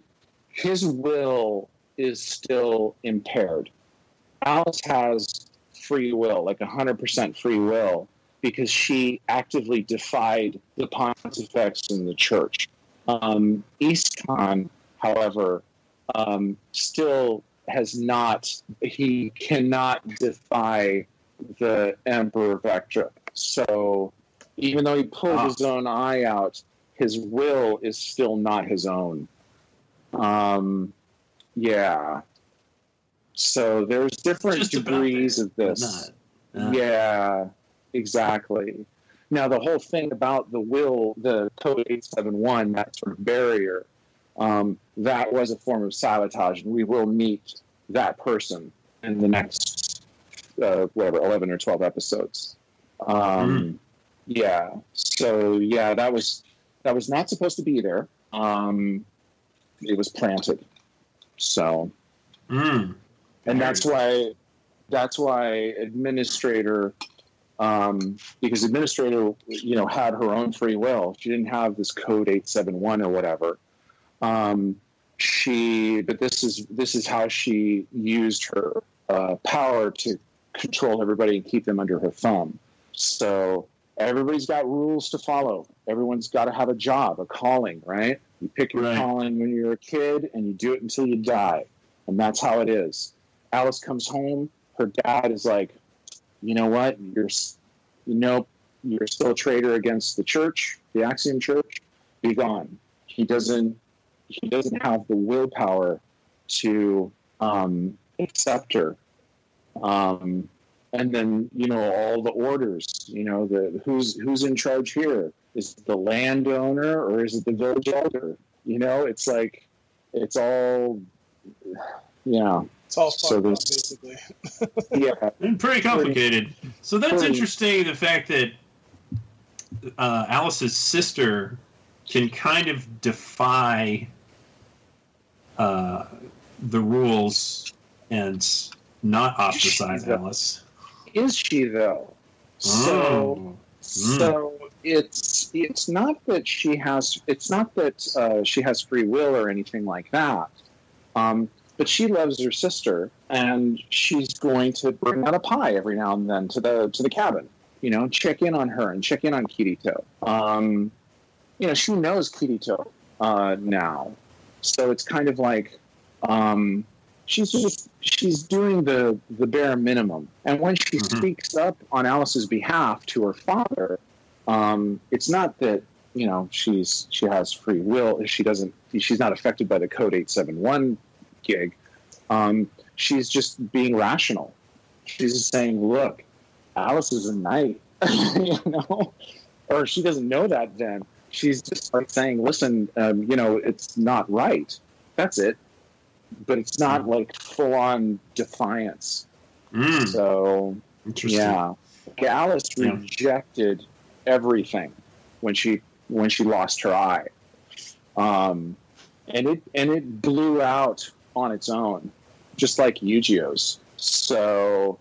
his will is still impaired. Alice has free will, like hundred percent free will, because she actively defied the pontifex in the church. Um, Iskahn, however, um, still has not. He cannot defy the Emperor Vecta. So even though he pulled Ah. his own eye out, his will is still not his own. Um, yeah. So there's different Just degrees there, of this. not- Yeah, exactly. Now the whole thing about the will, the code eight seven one, that sort of barrier, um, that was a form of sabotage, and we will meet that person in the next uh, whatever eleven or twelve episodes. Um, Yeah. So yeah, that was that was not supposed to be there. Um, it was planted. So Mm. and that's why that's why administrator um, because administrator you know had her own free will. She didn't have this code 871 or whatever. Um, she but this is this is how she used her uh, power to control everybody and keep them under her thumb. So everybody's got rules to follow. Everyone's got to have a job a calling right you pick your Right. calling when you're a kid and you do it until you die. And that's how it is. Alice comes home her dad is like you know what? You're you know you're still a traitor against the church the axiom church. Be gone. He doesn't he doesn't have the willpower to um, accept her. Um, and then you know all the orders you know the who's who's in charge here is it the landowner or is it the village elder you know it's like it's all yeah It's all So up, this- basically. [laughs] yeah And pretty complicated. So that's Pretty. interesting. The fact that uh, Alice's sister can kind of defy uh, the rules and not ostracize She's Alice. is she though so Oh. So it's it's not that she has it's not that uh, she has free will or anything like that. Um, but she loves her sister, and she's going to bring out a pie every now and then to the to the cabin. You know, check in on her and check in on Kirito. Um, you know, she knows Kirito uh, now, so it's kind of like um, she's just she's doing the the bare minimum. And when she Mhm. speaks up on Alice's behalf to her father, um, it's not that you know she's she has free will. She doesn't. She's not affected by the code eight seven one gig. Um, she's just being rational. She's just saying, "Look, Alice is a knight," [laughs] you know, or she doesn't know that. Then she's just like saying, "Listen, um, you know, it's not right." That's it. But it's not like full on defiance. Mm, So interesting. yeah, Alice Yeah. rejected everything when she when she lost her eye, um, and it and it blew out on its own, just like Eugeo's. So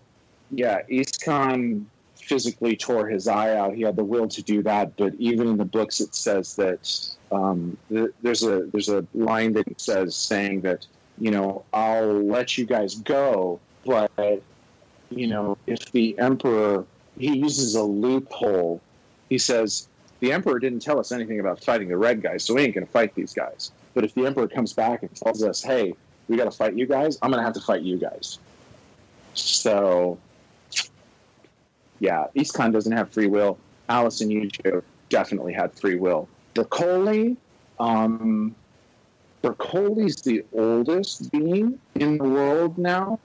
yeah, Iskahn physically tore his eye out. He had the will to do that, but even in the books, it says that um, th- there's a there's a line that says saying that you know I'll let you guys go, but you know, if the emperor he uses a loophole, he says the emperor didn't tell us anything about fighting the red guys, so we ain't gonna fight these guys. But if the emperor comes back and tells us, hey, we gotta fight you guys, I'm gonna have to fight you guys. So yeah, Iskahn doesn't have free will. Alice and Eugeo definitely had free will. Bercouli, um, Bercouli's the oldest being in the world now.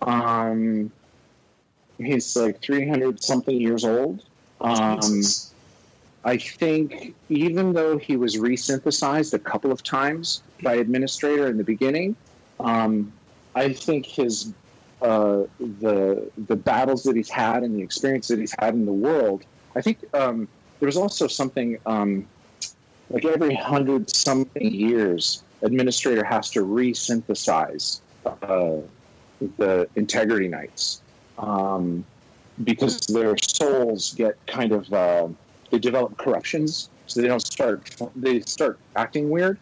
Um, he's like 300 something years old. Um, I think even though he was resynthesized a couple of times by Administrator in the beginning, um, I think his uh, the the battles that he's had and the experience that he's had in the world. I think um, there was also something um, like every hundred something years, administrator has to resynthesize uh, the integrity knights um, because their souls get kind of uh, they develop corruptions, so they don't start they start acting weird.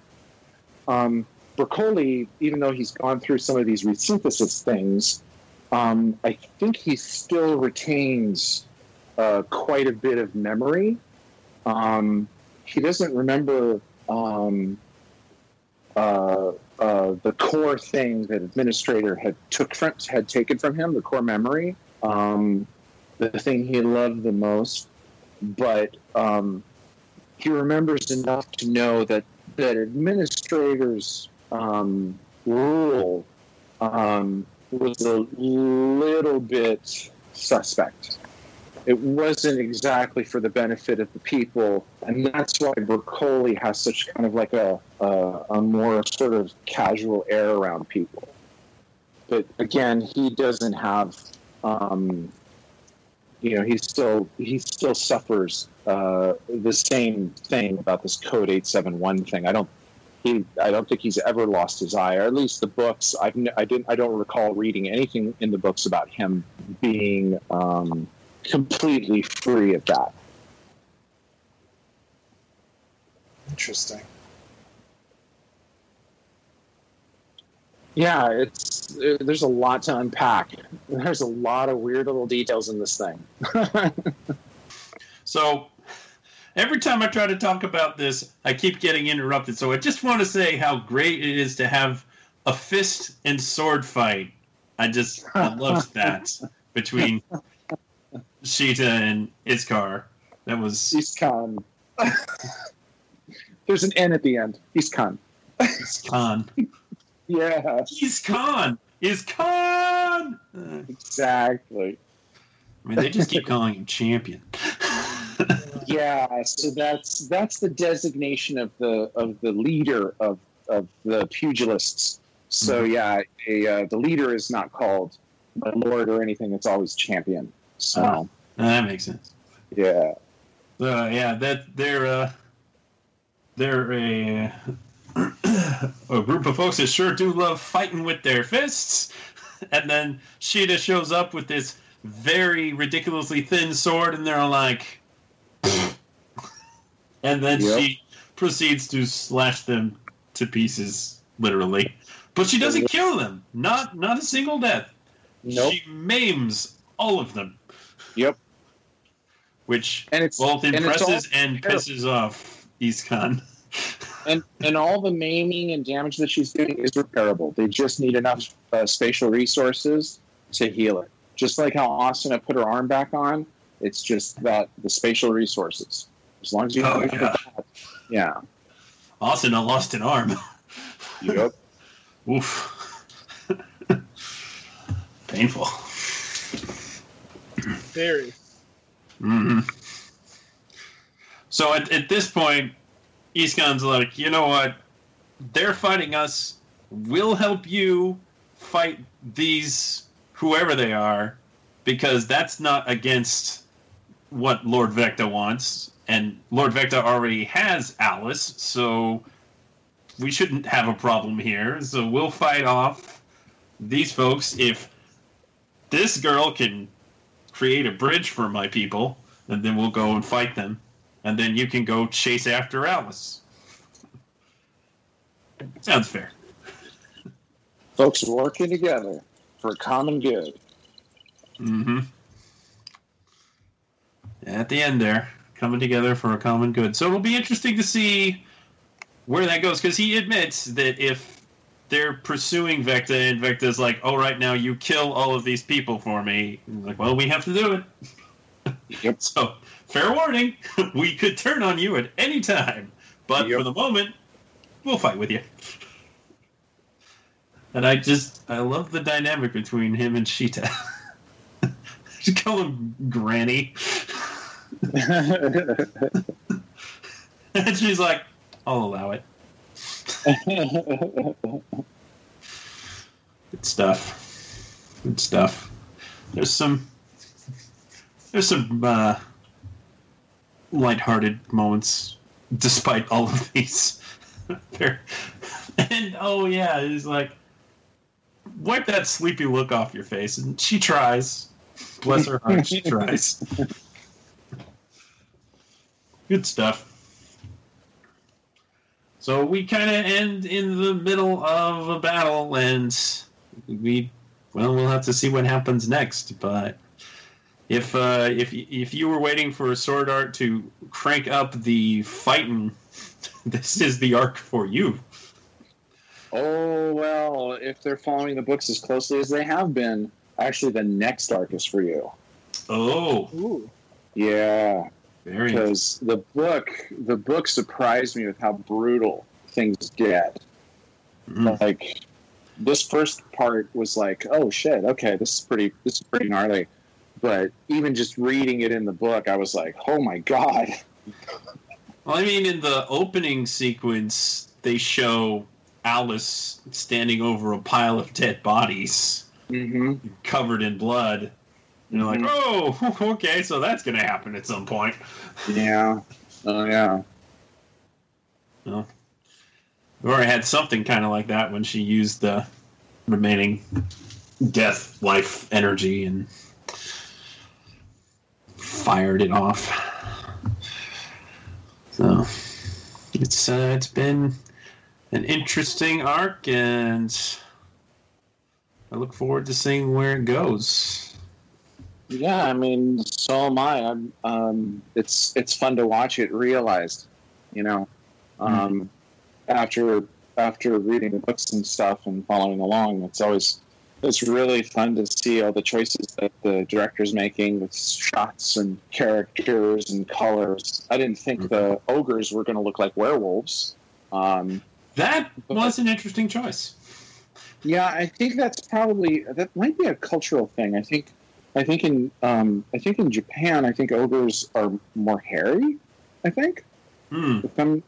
Um, Bercouli, even though he's gone through some of these resynthesis things, um, I think he still retains uh, quite a bit of memory. Um, he doesn't remember um, uh, uh, the core thing that administrator had took from, had taken from him, the core memory, um, the thing he loved the most. But um, he remembers enough to know that that administrators um, rule um, was a little bit suspect. It wasn't exactly for the benefit of the people, and that's why Bercouli has such kind of like a, a, a more sort of casual air around people. But again, he doesn't have, um, you know, he still he still suffers uh, the same thing about this Code Eight Seven One thing. I don't he I don't think he's ever lost his eye, or at least the books. I've I didn't I don't recall reading anything in the books about him being um, completely free of that. Interesting. Yeah, it's uh, there's a lot to unpack. There's a lot of weird little details in this thing. [laughs] So every time I try to talk about this, I keep getting interrupted. So I just want to say how great it is to have a fist and sword fight. I just I loved [laughs] that between Sheyta and Iskar. That was Iskahn. [laughs] there's an N at the end. East Con. Iskahn. [laughs] Yeah, He's Khan. Is exactly. I mean, they just keep calling him champion. [laughs] Yeah, so that's that's the designation of the of the leader of of the pugilists. So yeah, a, uh, the leader is not called my lord or anything. It's always champion. So that makes sense. yeah, Uh, yeah, that they're uh, they're a a group of folks that sure do love fighting with their fists. [laughs] And then Sheyta shows up with this very ridiculously thin sword, and they're like, [laughs] and then Yep. she proceeds to slash them to pieces, literally. But she doesn't kill them. Not not a single death. nope, She maims all of them. Yep. Which and it's both and impresses and pisses off Iskahn. [laughs] and and all the maiming and damage that she's doing is repairable. They just need enough uh, spatial resources to heal it. Just like how Austin put her arm back on, it's just that the spatial resources. As long as you Oh, have yeah. that, yeah. Austin I lost an arm. Yep. [laughs] Oof. [laughs] Painful. Very. hmm So at, at this point, Iskahn's like, you know what? They're fighting us. We'll help you fight these whoever they are, because that's not against what Lord Vecta wants, and Lord Vecta already has Alice, so we shouldn't have a problem here. So we'll fight off these folks if this girl can create a bridge for my people, and then we'll go and fight them, and then you can go chase after Alice. [laughs] Sounds fair. Folks working together for a common good. Mm-hmm. At the end there, coming together for a common good. So it'll be interesting to see where that goes, because he admits that if they're pursuing Vecta and Vecta's like, "Oh, right now you kill all of these people for me," like, "Well, we have to do it." [laughs] Yep. So fair warning, [laughs] we could turn on you at any time, but Yep. for the moment, we'll fight with you. And I just I love the dynamic between him and Sheyta. [laughs] Just call him Granny. and she's like, I'll allow it. Good stuff. Good stuff. There's some there's some uh, lighthearted moments despite all of these. [laughs] there, and oh yeah, he's like, wipe that sleepy look off your face, and she tries. Bless her heart, she [laughs] tries. Good stuff. So we kind of end in the middle of a battle, and we, well, we'll have to see what happens next. But if uh, if if you were waiting for Sword Art to crank up the fighting, [laughs] this is the arc for you. Oh well, if they're following the books as closely as they have been, actually, the next arc is for you. Oh, Ooh. Yeah, very because the book the book surprised me with how brutal things get. Mm. Like this first part was like, oh shit, okay, this is pretty this is pretty gnarly. But even just reading it in the book, I was like, oh my god. Well, I mean, in the opening sequence, they show Alice standing over a pile of dead bodies hmm covered in blood. And you're like, Mhm. oh, [laughs] okay, so that's going to happen at some point. Yeah. Oh yeah. Laura had something kind of like that when she used the remaining death life energy and fired it off. So it's uh, it's been an interesting arc, and I look forward to seeing where it goes. Yeah, I mean, so am I. I'm, um, it's it's fun to watch it realized, you know, um, after after reading the books and stuff and following along. It's always it's really fun to see all the choices that the director's making with shots and characters and colors. I didn't think the ogres were going to look like werewolves. Um, That was an interesting choice. Yeah, I think that's probably that might be a cultural thing. I think, I think in um, I think in Japan, I think ogres are more hairy. I think. Hmm. I'm,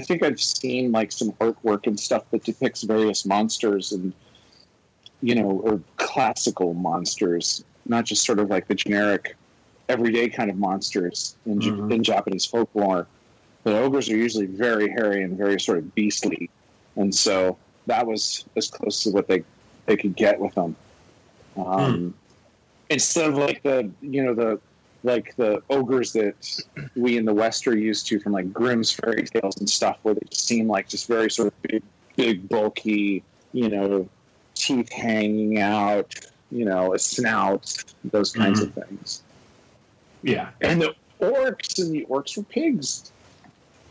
think I've seen like some artwork and stuff that depicts various monsters and, you know, or classical monsters, not just sort of like the generic, everyday kind of monsters in, Mhm. in Japanese folklore. But ogres are usually very hairy and very sort of beastly, and so that was as close to what they they could get with them. Um, Instead of like the you know the like the ogres that we in the West are used to from like Grimm's fairy tales and stuff, where they just seem like just very sort of big, big bulky, you know, teeth hanging out, you know, a snout, those kinds of mm-hmm. things. Yeah. And the orcs and the orcs were pigs.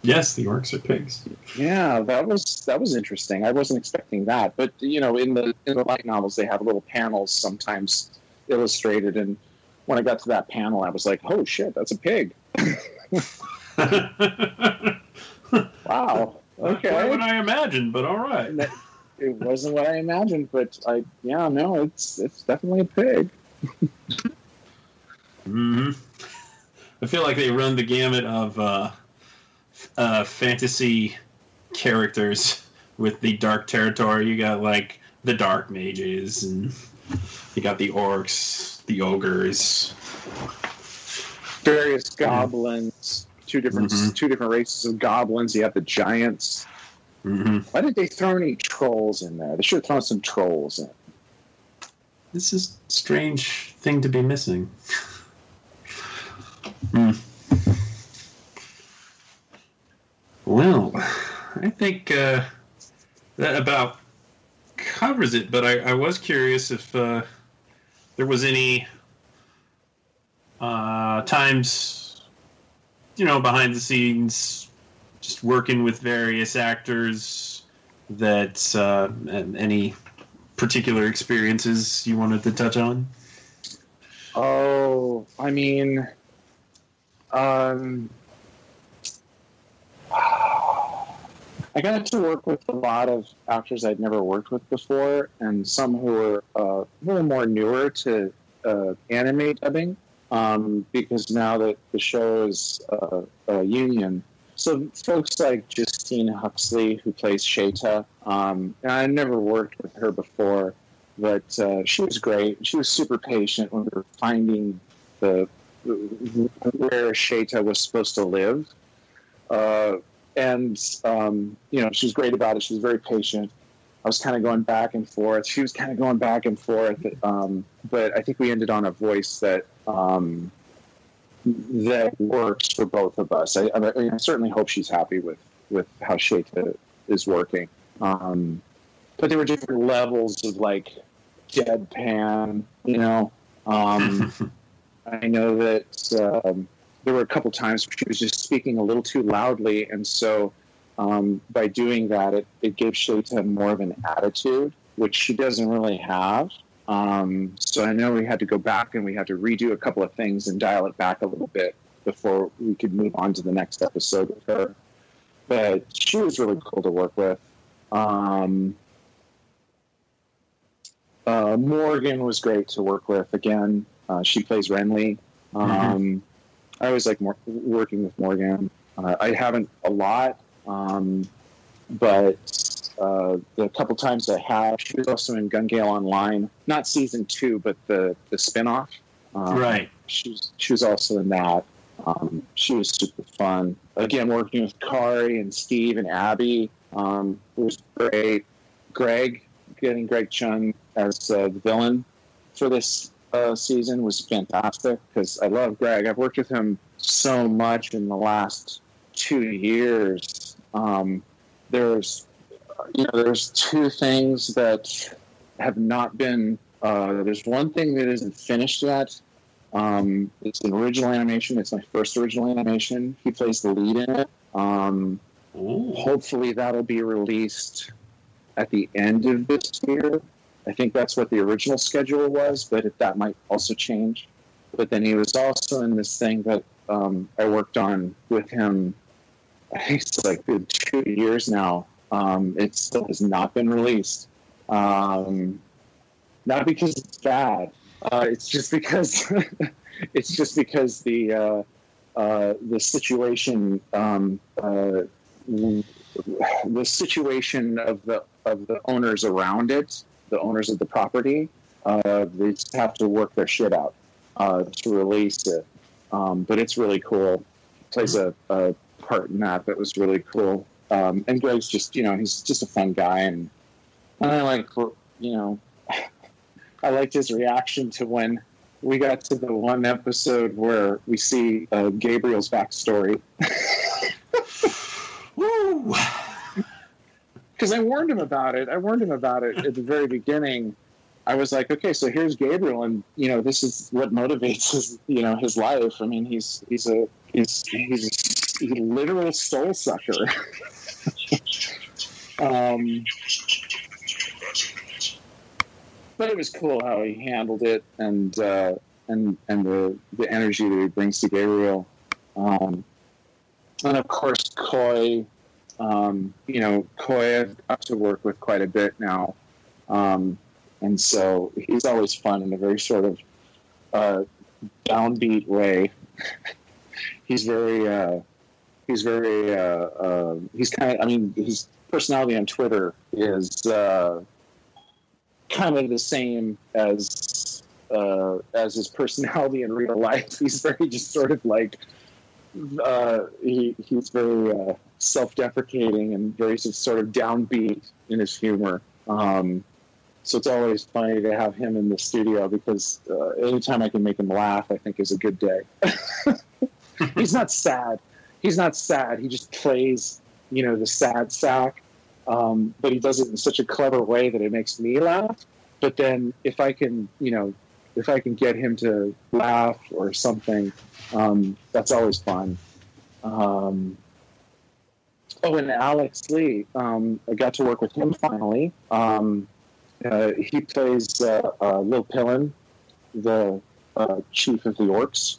Yes, the orcs are pigs. Yeah, that was that was interesting. I wasn't expecting that, but you know, in the in the light novels, they have little panels sometimes illustrated, and when I got to that panel, I was like, "Oh shit, that's a pig!" [laughs] Wow. Okay. quite what I imagined, but all right. It wasn't what I imagined, but I yeah no, it's it's definitely a pig. [laughs] hmm I feel like they run the gamut of uh, uh, fantasy characters with the dark territory. You got like the dark mages, and you got the orcs, the ogres. Various goblins, two different Mhm. two different races of goblins. You have the giants. hmm Why did they throw any trolls in there? They should have thrown some trolls in. This is a strange thing to be missing. Hmm. Well, I think uh, that about covers it. But I, I was curious if uh, there was any uh, times, you know, behind the scenes, just working with various actors that uh, any particular experiences you wanted to touch on? Oh, I mean, um, I got to work with a lot of actors I'd never worked with before, and some who were uh, a little more newer to uh, anime dubbing, um, because now that the show is uh, a union. So folks like Justine Huxley, who plays Sheyta, um, I never worked with her before, but uh, she was great. She was super patient when we were finding the where Sheyta was supposed to live, uh, and um, you know she was great about it. She was very patient. I was kind of going back and forth. She was kind of going back and forth, um, but I think we ended on a voice that um, that works for both of us. I, I, I certainly hope she's happy with with how Sheyta is working. Um, but there were different levels of like deadpan, you know. Um, [laughs] I know that um, there were a couple times where she was just speaking a little too loudly, and so um, by doing that, it, it gave Sheyta more of an attitude, which she doesn't really have. Um, so I know we had to go back and we had to redo a couple of things and dial it back a little bit before we could move on to the next episode with her. But she was really cool to work with. Um, uh, Morgan was great to work with. Again, uh, she plays Renly. Um, mm-hmm. I always like more, working with Morgan. Uh, I haven't a lot, um, but uh, the couple times I have, she was also in Gun Gale Online, not season two, but the the spinoff. Um, right. She was she was also in that. Um, she was super fun. Again, working with Kari and Steve and Abby um, was great. Greg, getting Greg Chun as uh, the villain for this uh, season was fantastic because I love Greg. I've worked with him so much in the last two years. Um, there's, you know, there's two things that have not been. Uh, there's one thing that isn't finished yet. Um, it's an original animation. It's my first original animation. He plays the lead in it. Um, hopefully, that'll be released at the end of this year. I think that's what the original schedule was, but that might also change. But then he was also in this thing that um, I worked on with him. I think it's like been two years now. Um, it still has not been released. Um, not because it's bad. Uh, it's just because [laughs] it's just because the uh, uh, the situation um, uh, the situation of the of the owners around it the owners of the property, uh, they just have to work their shit out uh, to release it. Um, but it's really cool. Plays a, a, part in that that was really cool. Um, and Greg's just, you know, he's just a fun guy, and, and I like, you know, [laughs] I liked his reaction to when we got to the one episode where we see uh, Gabriel's backstory. [laughs] because I warned him about it. I warned him about it at the very beginning. I was like, okay, so here's Gabriel, and you know, this is what motivates his, you know, his life. I mean, he's he's a he's he's a, literal soul sucker. [laughs] um, but it was cool how he handled it, and uh, and and the the energy that he brings to Gabriel, um, and of course, Coy um, you know, Coy I've got to work with quite a bit now. Um, and so he's always fun in a very sort of uh, downbeat way. [laughs] he's very, uh, he's very, uh, uh he's kind of, I mean, his personality on Twitter is uh, kind of the same as uh, as his personality in real life. [laughs] He's very just sort of like he he's very self-deprecating and very sort of downbeat in his humor. Um, so it's always funny to have him in the studio because uh, anytime I can make him laugh, I think is a good day. [laughs] He's not sad. He's not sad. He just plays, you know, the sad sack, um, but he does it in such a clever way that it makes me laugh. But then if I can, you know, if I can get him to laugh or something, um, that's always fun. Um, Oh, and Aleks Le, um, I got to work with him finally. Um, uh, he plays uh, uh, Lilpilin, the uh, chief of the Orcs.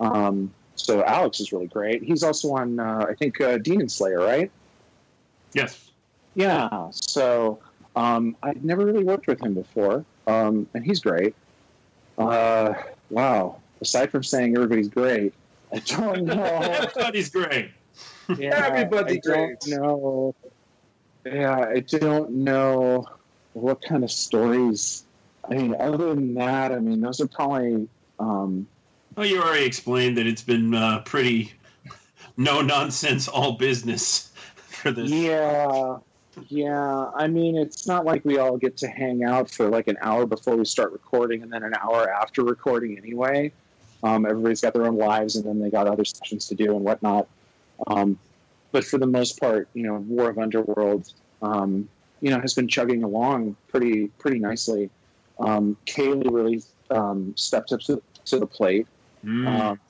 Um, so Alex is really great. He's also on, uh, I think, uh, Demon Slayer, right? Yes. Yeah. So um, I've never really worked with him before, um, and he's great. wow. Aside from saying everybody's great, I don't [laughs] know. Everybody's great yeah, [laughs] everybody don't know. Yeah, I don't know what kind of stories? I mean, other than that, I mean, those are probably. Um, Well, you already explained that it's been uh, pretty [laughs] no nonsense, all business [laughs] for this. yeah, yeah. I mean, it's not like we all get to hang out for like an hour before we start recording, and then an hour after recording anyway. Um, everybody's got their own lives, and then they got other sessions to do and whatnot. Um, but for the most part, you know, War of Underworld, um, you know, has been chugging along pretty pretty nicely. Um, Kayli really um, stepped up to, to the plate. Mm. Um,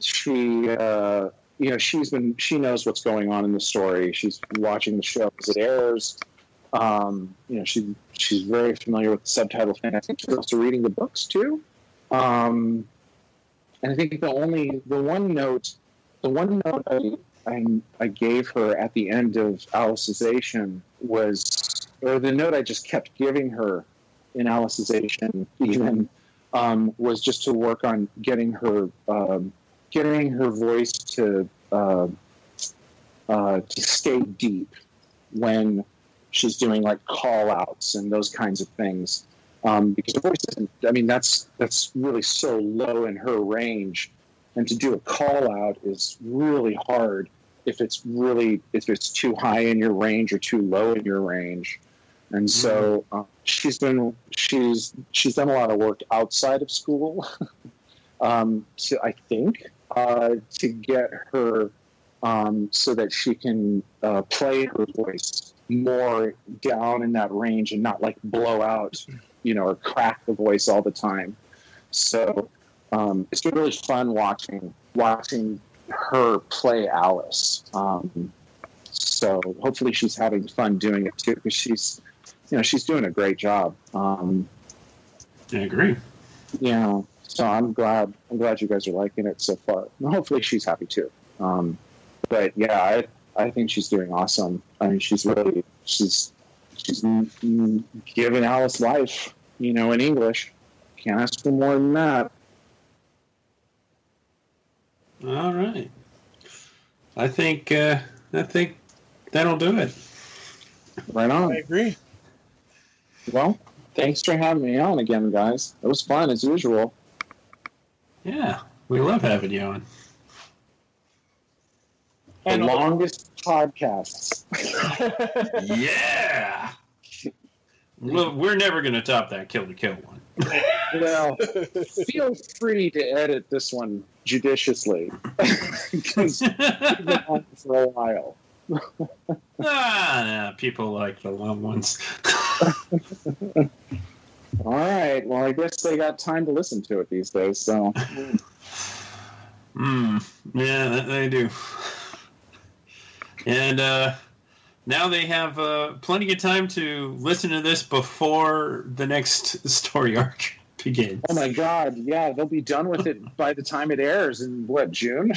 she, uh, you know, she's been she knows what's going on in the story. She's watching the show as it airs. Um, you know, she she's very familiar with the subtitle thing. I think she's also reading the books too. Um, and I think the only the one note, the one note I, I I gave her at the end of Alicization was, or the note I just kept giving her in Alicization even um, was just to work on getting her um, getting her voice to uh, uh, to stay deep when she's doing like call outs and those kinds of things. Um, because her voice isn't i mean that's that's really so low in her range and to do a call out is really hard if it's really if it's too high in your range or too low in your range. And so uh, she's been she's she's done a lot of work outside of school. [laughs] Um, to I think uh, to get her um, so that she can uh, play her voice more down in that range and not like blow out, you know, or crack the voice all the time. So um, it's been really fun watching watching her play Alice. Um, so hopefully she's having fun doing it too because she's you know she's doing a great job. Um, I agree. yeah, so I'm glad I'm glad you guys are liking it so far. And hopefully she's happy too. Um, but yeah, I I think she's doing awesome. I mean, she's really she's she's giving Alice life, you know, in English. Can't ask for more than that. All right. I think uh, I think that'll do it. Right on. I agree. Well, thanks for having me on again, guys. It was fun as usual. Yeah, we love having you on. The And longest podcasts. [laughs] yeah. [laughs] Well, we're never going to top that Kill la Kill one. Well, [laughs] feel free to edit this one judiciously [laughs] because been on for a while. [laughs] ah, people like the long ones. All right. Well, I guess they got time to listen to it these days. So, Hmm. Yeah, they do. And uh, now they have uh, plenty of time to listen to this before the next [laughs] story arc [laughs] begins. oh my God, yeah, they'll be done with it by the time it airs in what June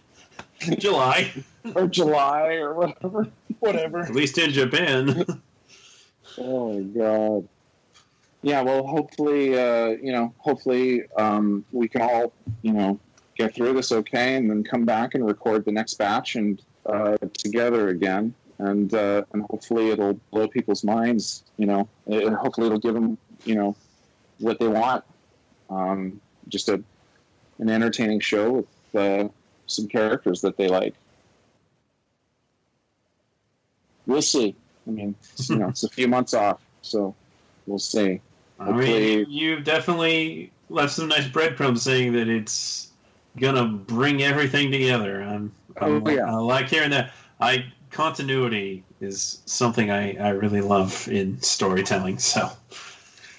[laughs] July, or July or whatever. Whatever. at least in Japan. Oh my God. Yeah. Well, hopefully, uh, you know, hopefully um, we can all, you know, get through this okay, and then come back and record the next batch and uh, together again. And uh, and hopefully it'll blow people's minds. You know, and hopefully it'll give them, you know, what they want. Um, just a an entertaining show with uh, some characters that they like. We'll see. I mean, you know, it's a few [laughs] months off, so we'll see. I mean, you've definitely left some nice breadcrumbs saying that it's gonna bring everything together. I'm, I'm Oh, yeah. I like hearing that. I continuity is something I, I really love in storytelling. So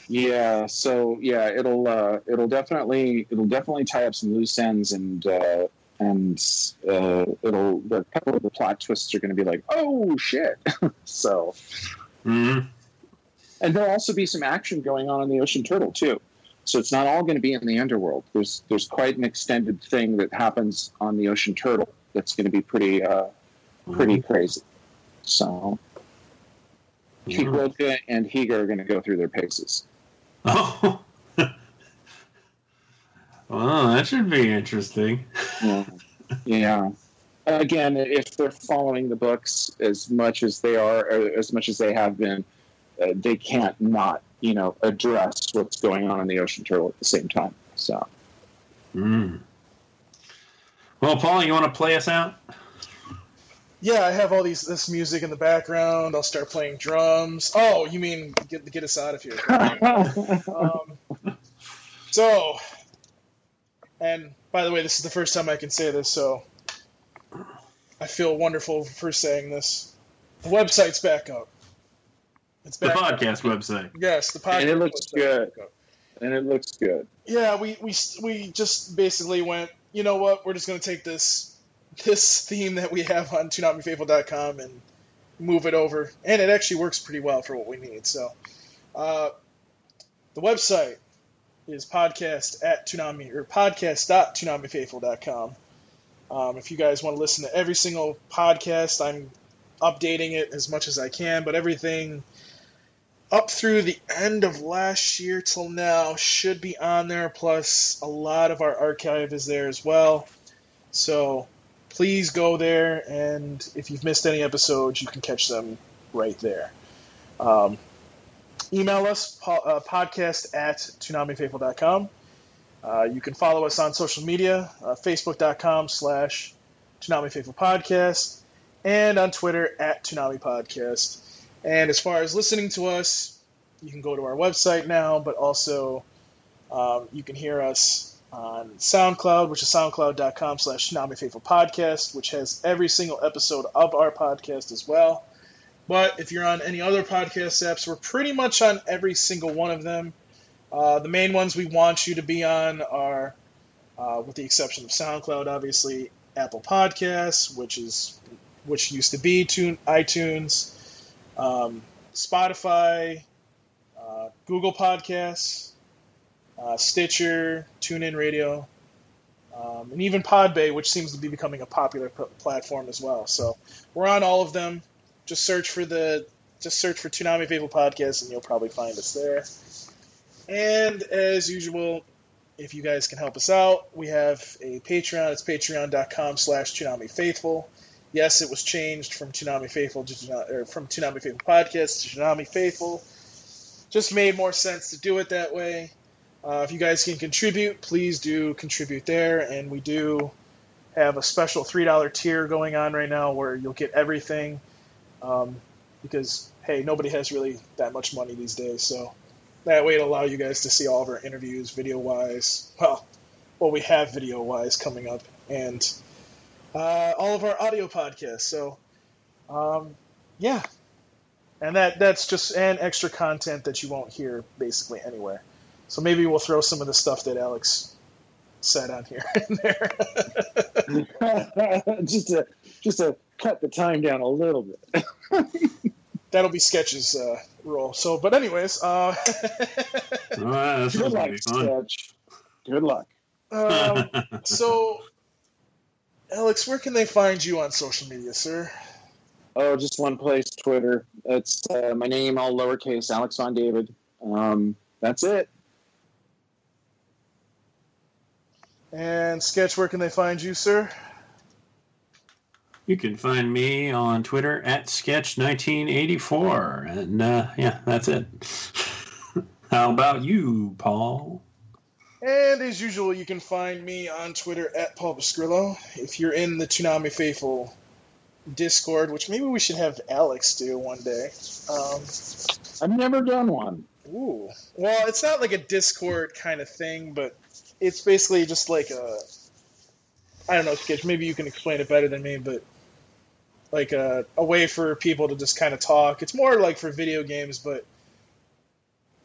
Yeah, so yeah, it'll uh, it'll definitely it'll definitely tie up some loose ends and uh, and uh, it'll the couple of the plot twists are going to be like oh shit. [laughs] so mhm. and there'll also be some action going on in the Ocean Turtle too. So it's not all going to be in the underworld. There's there's quite an extended thing that happens on the Ocean Turtle that's going to be pretty uh, pretty crazy. So Mhm. Kikuoka and Higa are going to go through their paces. [laughs] Oh. well, that should be interesting. Yeah. yeah. Again, if they're following the books as much as they are, or as much as they have been, uh, they can't not you know address what's going on in the ocean turtle at the same time. So Mm. Well, Paul, you want to play us out? Yeah, I have all these this music in the background. I'll start playing drums. Oh, you mean get get us out of here? [laughs] um, so, and by the way, this is the first time I can say this, so I feel wonderful for saying this. The website's back up. It's back The back. podcast website. Yes, the podcast. And it looks good. and it looks good. Yeah, we, we we just basically went. You know what? We're just gonna take this this theme that we have on ToonamiFaithful.com and move it over, and it actually works pretty well for what we need. So, uh, the website is podcast at Toonami or podcast.toonamifaithful.com. Um, if you guys want to listen to every single podcast, I'm updating it as much as I can, but everything up through the end of last year till now should be on there. Plus, a lot of our archive is there as well. So please go there, and if you've missed any episodes, you can catch them right there. Um, email us, po- uh, podcast at ToonamiFaithful.com. Uh, you can follow us on social media, uh, Facebook.com slash Toonami Faithful Podcast, and on Twitter at Toonami Podcast. And as far as listening to us, you can go to our website now, but also um, you can hear us on SoundCloud, which is soundcloud.com slash Faithful Podcast, which has every single episode of our podcast as well. But if you're on any other podcast apps, we're pretty much on every single one of them. Uh, the main ones we want you to be on are, uh, with the exception of SoundCloud, obviously, Apple Podcasts, which is which used to be Tune, iTunes, um, Spotify, uh, Google Podcasts, uh, Stitcher, TuneIn Radio, um, and even Podbay, which seems to be becoming a popular p- platform as well. So we're on all of them. Just search for the just search for Toonami Faithful Podcast, and you'll probably find us there. And as usual, if you guys can help us out, we have a Patreon. It's patreon.com slash Toonami Faithful. Yes, it was changed from Toonami Faithful to or from Toonami Faithful Podcast to Toonami Faithful. Just made more sense to do it that way. Uh, if you guys can contribute, please do contribute there. And we do have a special $3 tier going on right now where you'll get everything. Um, because, hey, nobody has really that much money these days. So that way it'll allow you guys to see all of our interviews video wise. Well, well, we have video wise coming up. And uh, all of our audio podcasts. So, um, yeah. And that that's just an extra content that you won't hear basically anywhere. So maybe we'll throw some of the stuff that Alex said on here [laughs] in there. [laughs] just to just to cut the time down a little bit. [laughs] That'll be Sketch's uh, role. So, but anyways, uh, All right, that's Good luck. Sketch. Good luck. um, so Alex, where can they find you on social media, sir? Oh, just one place, Twitter. It's uh, my name, all lowercase, Alex Von David. Um, that's it. And Sketch, where can they find you, sir? You can find me on Twitter at Sketch1984. And uh, yeah, that's it. [laughs] How about you, Paul? And as usual, you can find me on Twitter at Paul Pascrillo. If you're in the Toonami Faithful Discord, which maybe we should have Alex do one day. Um, I've never done one. ooh. Well, it's not like a Discord kind of thing, but it's basically just like a. I don't know, Sketch. Maybe you can explain it better than me, but like a, a way for people to just kind of talk. It's more like for video games, but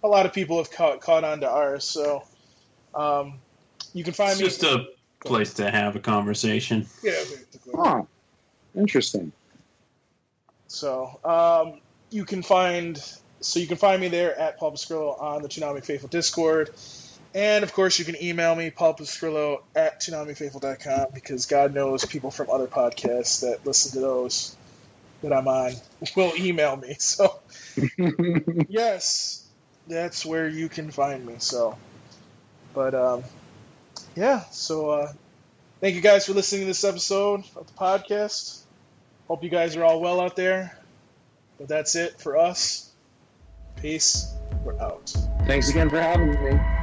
a lot of people have caught caught on to ours. So um, you can find It's me. just a place to have a conversation. Yeah. Huh. Interesting. So um, you can find so you can find me there at Paul Pascrillo on the Toonami Faithful Discord. And of course, you can email me, Paul Pascrillo at ToonamiFaithful.com, because God knows people from other podcasts that listen to those that I'm on will email me. [laughs] So, [laughs] yes, that's where you can find me. So, but um, yeah, so uh, thank you guys for listening to this episode of the podcast. Hope you guys are all well out there. But that's it for us. Peace. We're out. Thanks again for having me.